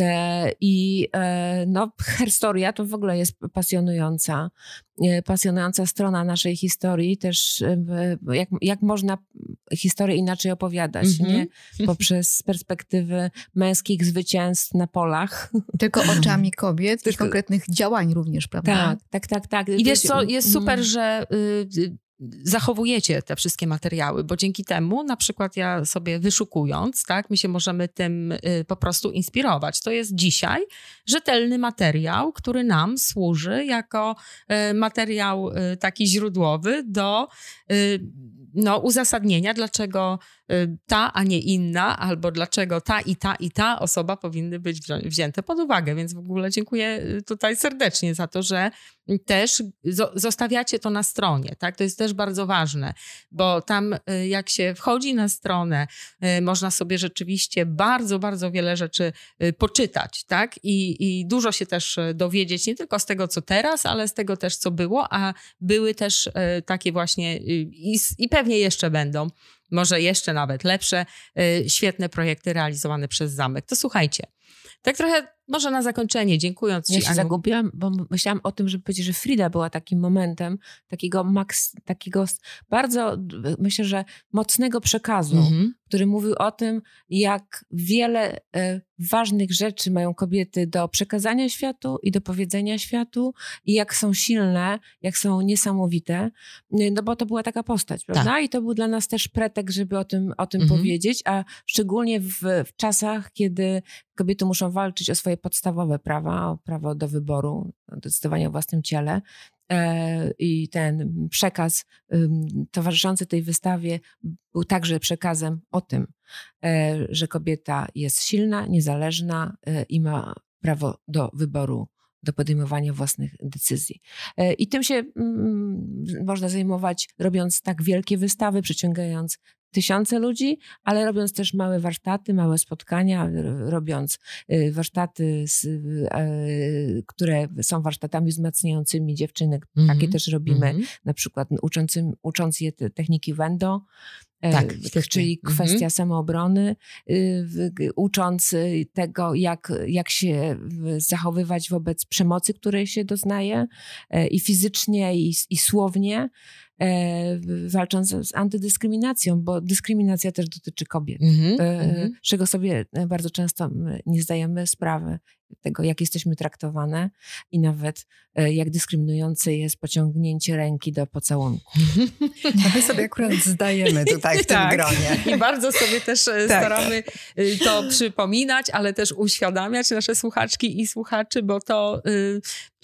E, I e, no, historia to w ogóle jest pasjonująca, e, pasjonująca strona naszej historii, też jak, jak można historię inaczej opowiadać, mm -hmm. nie? Poprzez perspektywy męskich zwycięstw na polach. Tylko oczami kobiet Tylko... i konkretnych działań również, prawda? Tak, tak, tak. tak. I wiesz co, jest super, mm. że y, zachowujecie te wszystkie materiały, bo dzięki temu na przykład ja sobie wyszukując, tak, my się możemy tym y, po prostu inspirować. To jest dzisiaj rzetelny materiał, który nam służy jako y, materiał y, taki źródłowy do no, uzasadnienia, dlaczego ta, a nie inna, albo dlaczego ta i ta i ta osoba powinny być wzięte pod uwagę. Więc w ogóle dziękuję y, tutaj serdecznie za to, że też zostawiacie to na stronie. Tak? To jest też bardzo ważne, bo tam y, jak się wchodzi na stronę, można sobie rzeczywiście bardzo, bardzo wiele rzeczy poczytać. Tak? I, I dużo się też dowiedzieć, nie tylko z tego, co teraz, ale z tego też, co było, a były też takie właśnie i, i pewnie jeszcze będą, może jeszcze nawet lepsze, y, świetne projekty realizowane przez zamek. To słuchajcie, tak trochę może na zakończenie, dziękując Ci. Ja się Aniu. zagubiłam, bo myślałam o tym, żeby powiedzieć, że Frida była takim momentem, takiego, maks, takiego bardzo, myślę, że mocnego przekazu, mm-hmm. który mówił o tym, jak wiele e, ważnych rzeczy mają kobiety do przekazania światu i do powiedzenia światu i jak są silne, jak są niesamowite, no bo to była taka postać, prawda? Tak. I to był dla nas też pretekst, żeby o tym, o tym mm-hmm. powiedzieć, a szczególnie w, w czasach, kiedy kobiety muszą walczyć o swoje podstawowe prawa, o prawo do wyboru, decydowania o własnym ciele. E, I ten przekaz towarzyszący tej wystawie był także przekazem o tym, e, że kobieta jest silna, niezależna e, i ma prawo do wyboru do podejmowania własnych decyzji. I tym się mm, można zajmować, robiąc tak wielkie wystawy, przyciągając tysiące ludzi, ale robiąc też małe warsztaty, małe spotkania, robiąc y, warsztaty, e, które są warsztatami wzmacniającymi dziewczynek. Mm -hmm. Takie też robimy, mm -hmm. na przykład uczącym, ucząc je techniki Wendo, tak, czyli mhm. kwestia -hmm. samoobrony, y, ucząc y, tego, jak, jak się zachowywać wobec przemocy, której się doznaje e, i fizycznie, i, i słownie. E, walcząc z antydyskryminacją, bo dyskryminacja też dotyczy kobiet, mm -hmm. czego sobie bardzo często nie zdajemy sprawy tego, jak jesteśmy traktowane i nawet e, jak dyskryminujące jest pociągnięcie ręki do pocałunku. No my sobie akurat zdajemy tutaj w tym tak. gronie. I bardzo sobie też tak. staramy to przypominać, ale też uświadamiać nasze słuchaczki i słuchaczy, bo to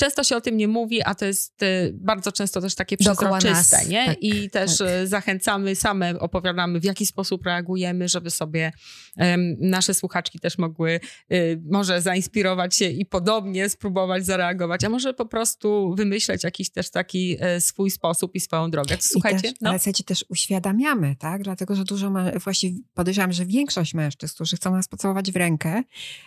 Często się o tym nie mówi, a to jest y, bardzo często też takie przezroczyste, nie? Tak, I też tak. Y, zachęcamy, same opowiadamy, w jaki sposób reagujemy, żeby sobie um, nasze słuchaczki też mogły y, może zainspirować się i podobnie spróbować zareagować, a może po prostu wymyśleć jakiś też taki swój sposób i swoją drogę. To, słuchajcie, też, no. Ale słuchajcie, też uświadamiamy, tak? Dlatego, że dużo, właściwie podejrzewam, że większość mężczyzn, którzy chcą nas pocałować w rękę,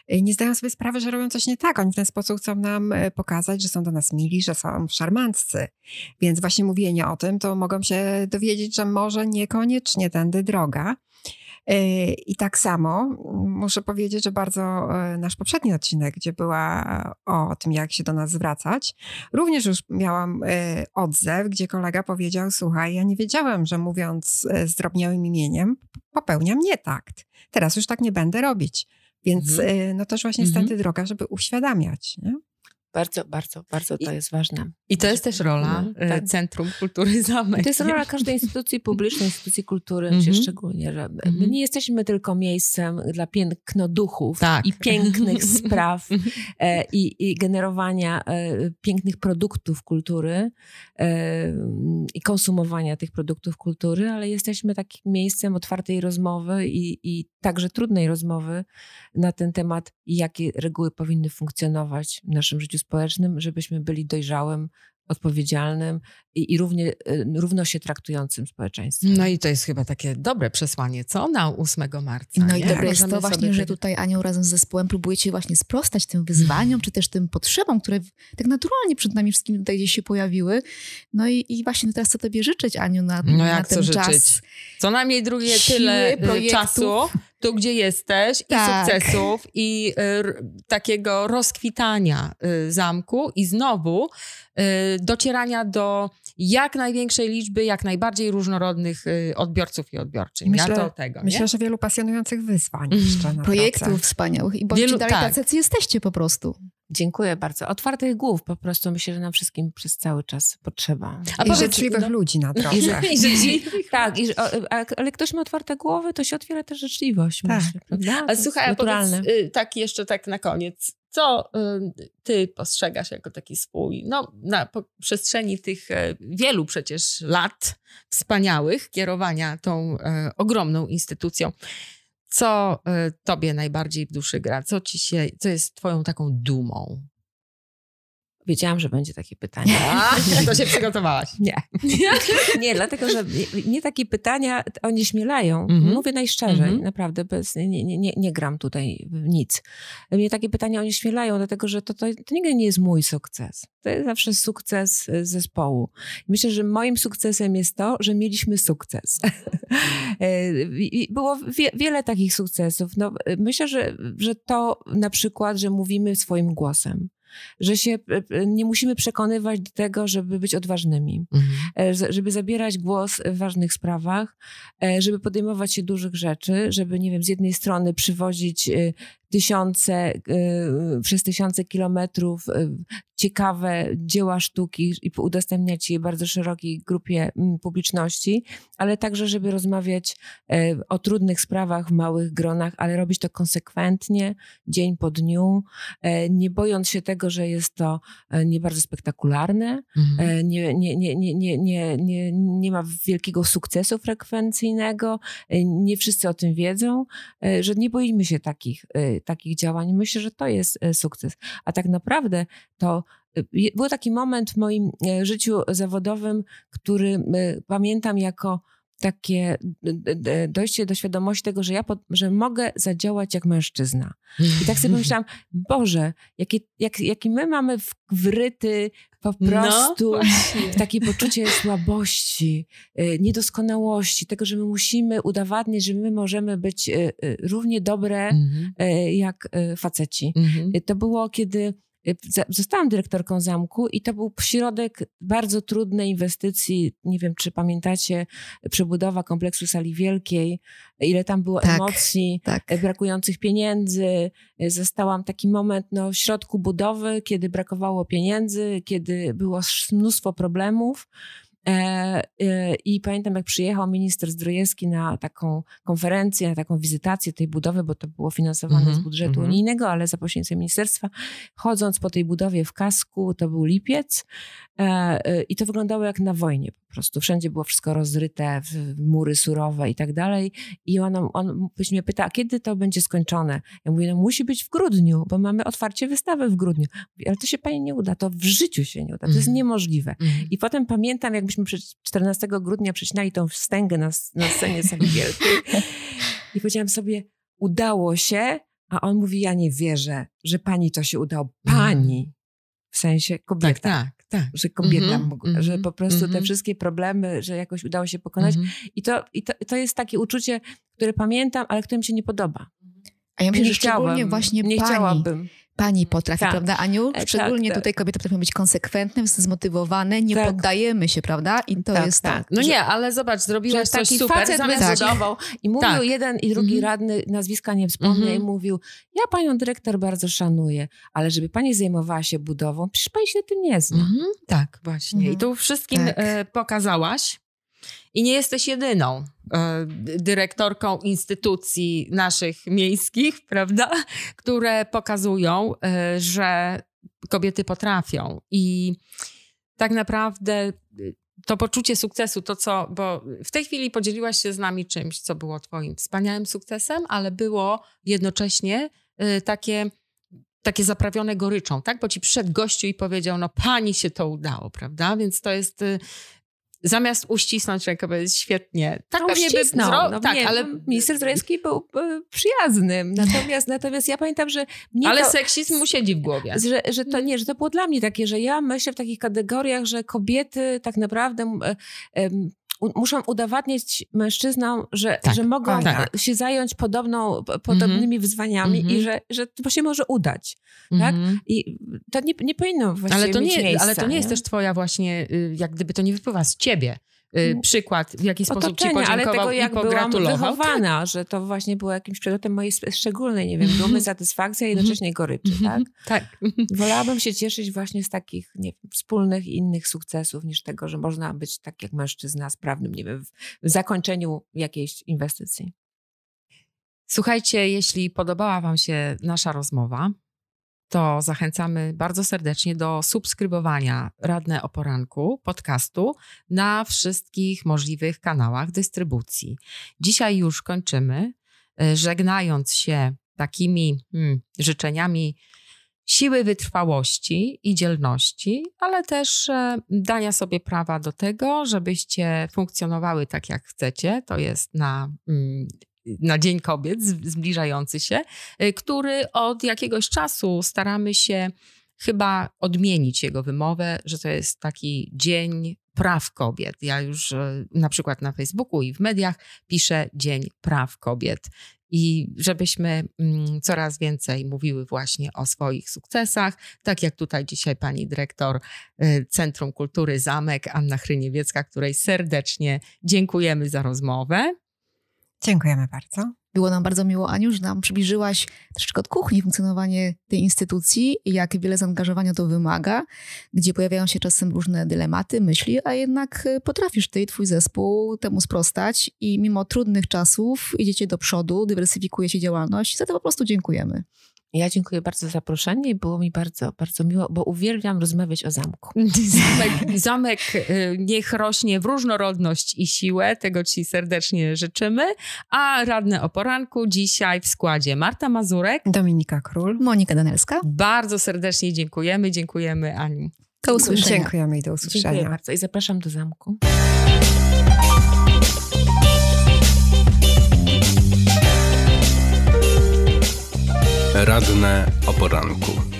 nie zdają sobie sprawy, że robią coś nie tak. Oni w ten sposób chcą nam pokazać, że są do nas mili, że są szarmanccy. Więc właśnie mówienie o tym, to mogą się dowiedzieć, że może niekoniecznie tędy droga. E, I tak samo muszę powiedzieć, że bardzo e, nasz poprzedni odcinek, gdzie była o tym, jak się do nas zwracać, również już miałam e, odzew, gdzie kolega powiedział: Słuchaj, ja nie wiedziałem, że mówiąc zdrobniałym imieniem, popełniam nietakt. Teraz już tak nie będę robić. Więc mhm. no też właśnie mhm. stąd droga, żeby uświadamiać. Nie? Bardzo, bardzo, bardzo to I, jest ważne. I to jest też rola no, tak. Centrum Kultury Zamek. To jest rola każdej instytucji publicznej, instytucji kultury, mm -hmm. szczególnie, że mm -hmm. my mhm. nie jesteśmy tylko miejscem dla pięknoduchów tak. i pięknych spraw e, i, i, generowania e, pięknych produktów kultury e, i konsumowania tych produktów kultury, ale jesteśmy takim miejscem otwartej rozmowy i, i także trudnej rozmowy na ten temat, jakie reguły powinny funkcjonować w naszym życiu społecznym, żebyśmy byli dojrzałym odpowiedzialnym i, i równie, y, równo się traktującym społeczeństwem. No i to jest chyba takie dobre przesłanie, co na 8 marca. No i dobre jest to właśnie, sobie że tutaj Anią razem z zespołem próbujecie właśnie sprostać tym wyzwaniom, czy też tym potrzebom, które tak naturalnie przed nami wszystkimi tutaj gdzieś się pojawiły. No i, i właśnie teraz chcę tobie życzyć, Aniu, na, No na jak ten co życzyć? czas. Co najmniej drugie Siły, tyle y, projektów. czasu, tu gdzie jesteś, i Tak. sukcesów, i y, takiego rozkwitania y, zamku, i znowu y, docierania do jak największej liczby, jak najbardziej różnorodnych y, odbiorców i odbiorczyń. Myślę- ja to tego, Myślę, nie? że wielu pasjonujących wyzwań Mhm. jeszcze na Projektów pracę. wspaniałych i bądźcie Wielu- dalej tak. tacy, jesteście po prostu. Dziękuję bardzo. Otwartych głów po prostu myślę, że nam wszystkim przez cały czas potrzeba. A I powiedz- życzliwych no- ludzi na drodze. I życzliwych. Tak, i, ale ktoś ma otwarte głowy, to się otwiera też życzliwość, Tak. myślę, prawda? A słuchaj, a naturalne. powiedz y, tak jeszcze tak na koniec. Co y, ty postrzegasz jako taki swój, no na przestrzeni tych e, wielu przecież lat wspaniałych kierowania tą e, ogromną instytucją, co e, tobie najbardziej w duszy gra? Co ci się, co jest twoją taką dumą? Wiedziałam, że będzie takie pytanie. A, to się przygotowałaś. Nie. nie, dlatego, że mnie takie pytania onieśmielają. Mhm. Mówię najszczerzej, Mhm. naprawdę, bez, nie, nie, nie, nie gram tutaj w nic. Mnie takie pytania onieśmielają, dlatego że to, to, to nigdy nie jest mój sukces. To jest zawsze sukces y, zespołu. Myślę, że moim sukcesem jest to, że mieliśmy sukces. I Było wie, wiele takich sukcesów. No, myślę, że, że to na przykład, że mówimy swoim głosem. Że się e, nie musimy przekonywać do tego, żeby być odważnymi. E, z- żeby zabierać głos w ważnych sprawach, e, żeby podejmować się dużych rzeczy, żeby, nie wiem, z jednej strony przywozić e, tysiące, e, przez tysiące kilometrów e, ciekawe dzieła sztuki i udostępniać je bardzo szerokiej grupie mm, publiczności, ale także, żeby rozmawiać e, o trudnych sprawach w małych gronach, ale robić to konsekwentnie, dzień po dniu, nie bojąc się tego, że jest to nie bardzo spektakularne, mhm. nie, nie, nie, nie, nie, nie, nie, nie ma wielkiego sukcesu frekwencyjnego, nie wszyscy o tym wiedzą, że nie boimy się takich, takich działań. Myślę, że to jest e, sukces. A tak naprawdę to e, był taki moment w moim e, życiu zawodowym, który pamiętam jako takie dojście do świadomości tego, że ja pod, że mogę zadziałać jak mężczyzna. I tak sobie pomyślałam, Boże, jakie, jak, jaki my mamy wryty po prostu No, takie poczucie słabości, y, niedoskonałości, tego, że my musimy udowadniać, że my możemy być y, y, równie dobre Mhm. y, jak faceci. Mhm. Y, To było, kiedy zostałam dyrektorką zamku i to był środek bardzo trudnej inwestycji. Nie wiem, czy pamiętacie, przebudowa kompleksu sali wielkiej, ile tam było Tak. emocji Tak. e, brakujących pieniędzy. E, Zastałam taki moment no, w środku budowy, kiedy brakowało pieniędzy, kiedy było mnóstwo problemów. E, e, I pamiętam, jak przyjechał minister Zdrojewski na taką konferencję, na taką wizytację tej budowy, bo to było finansowane Mhm, z budżetu mhm. unijnego, ale za pośrednictwem ministerstwa. Chodząc po tej budowie w kasku, to był lipiec e, i to wyglądało jak na wojnie po prostu. Wszędzie było wszystko rozryte, mury surowe i tak dalej. I on, on mnie pyta, a kiedy to będzie skończone? Ja mówię, no musi być w grudniu, bo mamy otwarcie wystawy w grudniu. Mówi, Ale to się pani nie uda, to w życiu się nie uda, to jest Mhm. niemożliwe. Mhm. I potem pamiętam, jakbyśmy przecież 14 grudnia przecinali tą wstęgę na, na scenie sali wielkiej i powiedziałam sobie, udało się, a on mówi, ja nie wierzę, że pani to się udało. Pani, w sensie kobieta. Tak, tak, tak. Że kobieta, Mhm, mogła, mhm, że po prostu te mhm. wszystkie problemy, że jakoś udało się pokonać. Mhm. I, to, i to, to jest takie uczucie, które pamiętam, ale które mi się nie podoba. A ja myślę, nie że szczególnie właśnie nie pani, chciałabym. Pani potrafi, Tak. prawda Aniu? E, tak, Szczególnie tak. tutaj kobiety potrafią być konsekwentne, zmotywowane, nie Tak. poddajemy się, prawda? I to Tak, jest tak. No że- nie, ale zobacz, zrobiłaś coś taki super. facet zamiast- wyzwolował i mówił Tak. jeden i drugi Mhm. radny, nazwiska nie wspomnę, Mhm. i mówił, ja panią dyrektor bardzo szanuję, ale żeby pani zajmowała się budową, przecież pani się tym nie zna. Mhm, tak, właśnie. I tu wszystkim Tak. e, pokazałaś. I nie jesteś jedyną dyrektorką instytucji naszych miejskich, prawda? Które pokazują, e, że kobiety potrafią. I tak naprawdę e, to poczucie sukcesu, to co, bo w tej chwili podzieliłaś się z nami czymś, co było Twoim wspaniałym sukcesem, ale było jednocześnie e, takie takie zaprawione goryczą, tak? Bo ci przed gościu i powiedział, no pani się to udało, prawda? Więc to jest zamiast uścisnąć rękę, powiedzieć świetnie. Tak no, pewnie by zro... no, tak, nie, ale minister Zdrojewski był przyjazny. Natomiast, natomiast ja pamiętam, że Ale to, seksizm mu siedzi w głowie. Że, że to nie, że to było dla mnie takie, że ja myślę w takich kategoriach, że kobiety tak naprawdę muszą udowadniać mężczyznom, że, tak, że mogą tak. się zająć podobną, podobnymi mm -hmm. wyzwaniami mm -hmm. i że, że to się może udać. Mm -hmm. Tak? Mhm. I to nie, nie powinno właściwie ale to nie, miejsca. Ale to nie, nie, jest też twoja właśnie, y, jak gdyby to nie wypływa z ciebie. Y, mm. przykład, w jaki sposób Otoczenia, ci podziękował ale tego, jak i pogratulował. byłam wychowana, tak. że to właśnie było jakimś przedmiotem mojej szczególnej, nie wiem, dumy, satysfakcji, a jednocześnie goryczy, tak? tak. Wolałabym się cieszyć właśnie z takich, nie wiem, wspólnych i innych sukcesów, niż tego, że można być tak jak mężczyzna sprawnym, nie wiem, w zakończeniu jakiejś inwestycji. Słuchajcie, jeśli podobała Wam się nasza rozmowa, to zachęcamy bardzo serdecznie do subskrybowania Radne o Poranku podcastu na wszystkich możliwych kanałach dystrybucji. Dzisiaj już kończymy, e, żegnając się takimi hmm, życzeniami siły wytrwałości i dzielności, ale też e, dania sobie prawa do tego, żebyście funkcjonowały tak, jak chcecie. To jest na mm, na Dzień Kobiet zbliżający się, y, który od jakiegoś czasu staramy się chyba odmienić jego wymowę, że to jest taki Dzień Praw Kobiet. Ja już y, na przykład na Facebooku i w mediach piszę Dzień Praw Kobiet. I żebyśmy mm, coraz więcej mówiły właśnie o swoich sukcesach, tak jak tutaj dzisiaj pani dyrektor y, Centrum Kultury Zamek, Anna Chryniewiecka, której serdecznie dziękujemy za rozmowę. Dziękujemy bardzo. Było nam bardzo miło, Aniu, że nam przybliżyłaś troszeczkę od kuchni funkcjonowanie tej instytucji jak wiele zaangażowania to wymaga, gdzie pojawiają się czasem różne dylematy, myśli, a jednak y, potrafisz ty i twój zespół temu sprostać i mimo trudnych czasów idziecie do przodu, dywersyfikuje się działalność. Za to po prostu dziękujemy. Ja dziękuję bardzo za zaproszenie i było mi bardzo, bardzo miło, bo uwielbiam rozmawiać o zamku. Zamek, zamek y, niech rośnie w różnorodność i siłę, tego Ci serdecznie życzymy. A radne o poranku dzisiaj w składzie Marta Mazurek, Dominika Król, Monika Danelska. Bardzo serdecznie dziękujemy, dziękujemy Aniu. Do usłyszenia. Dziękujemy i do usłyszenia. Dziękuję bardzo i zapraszam do zamku. Radne o poranku.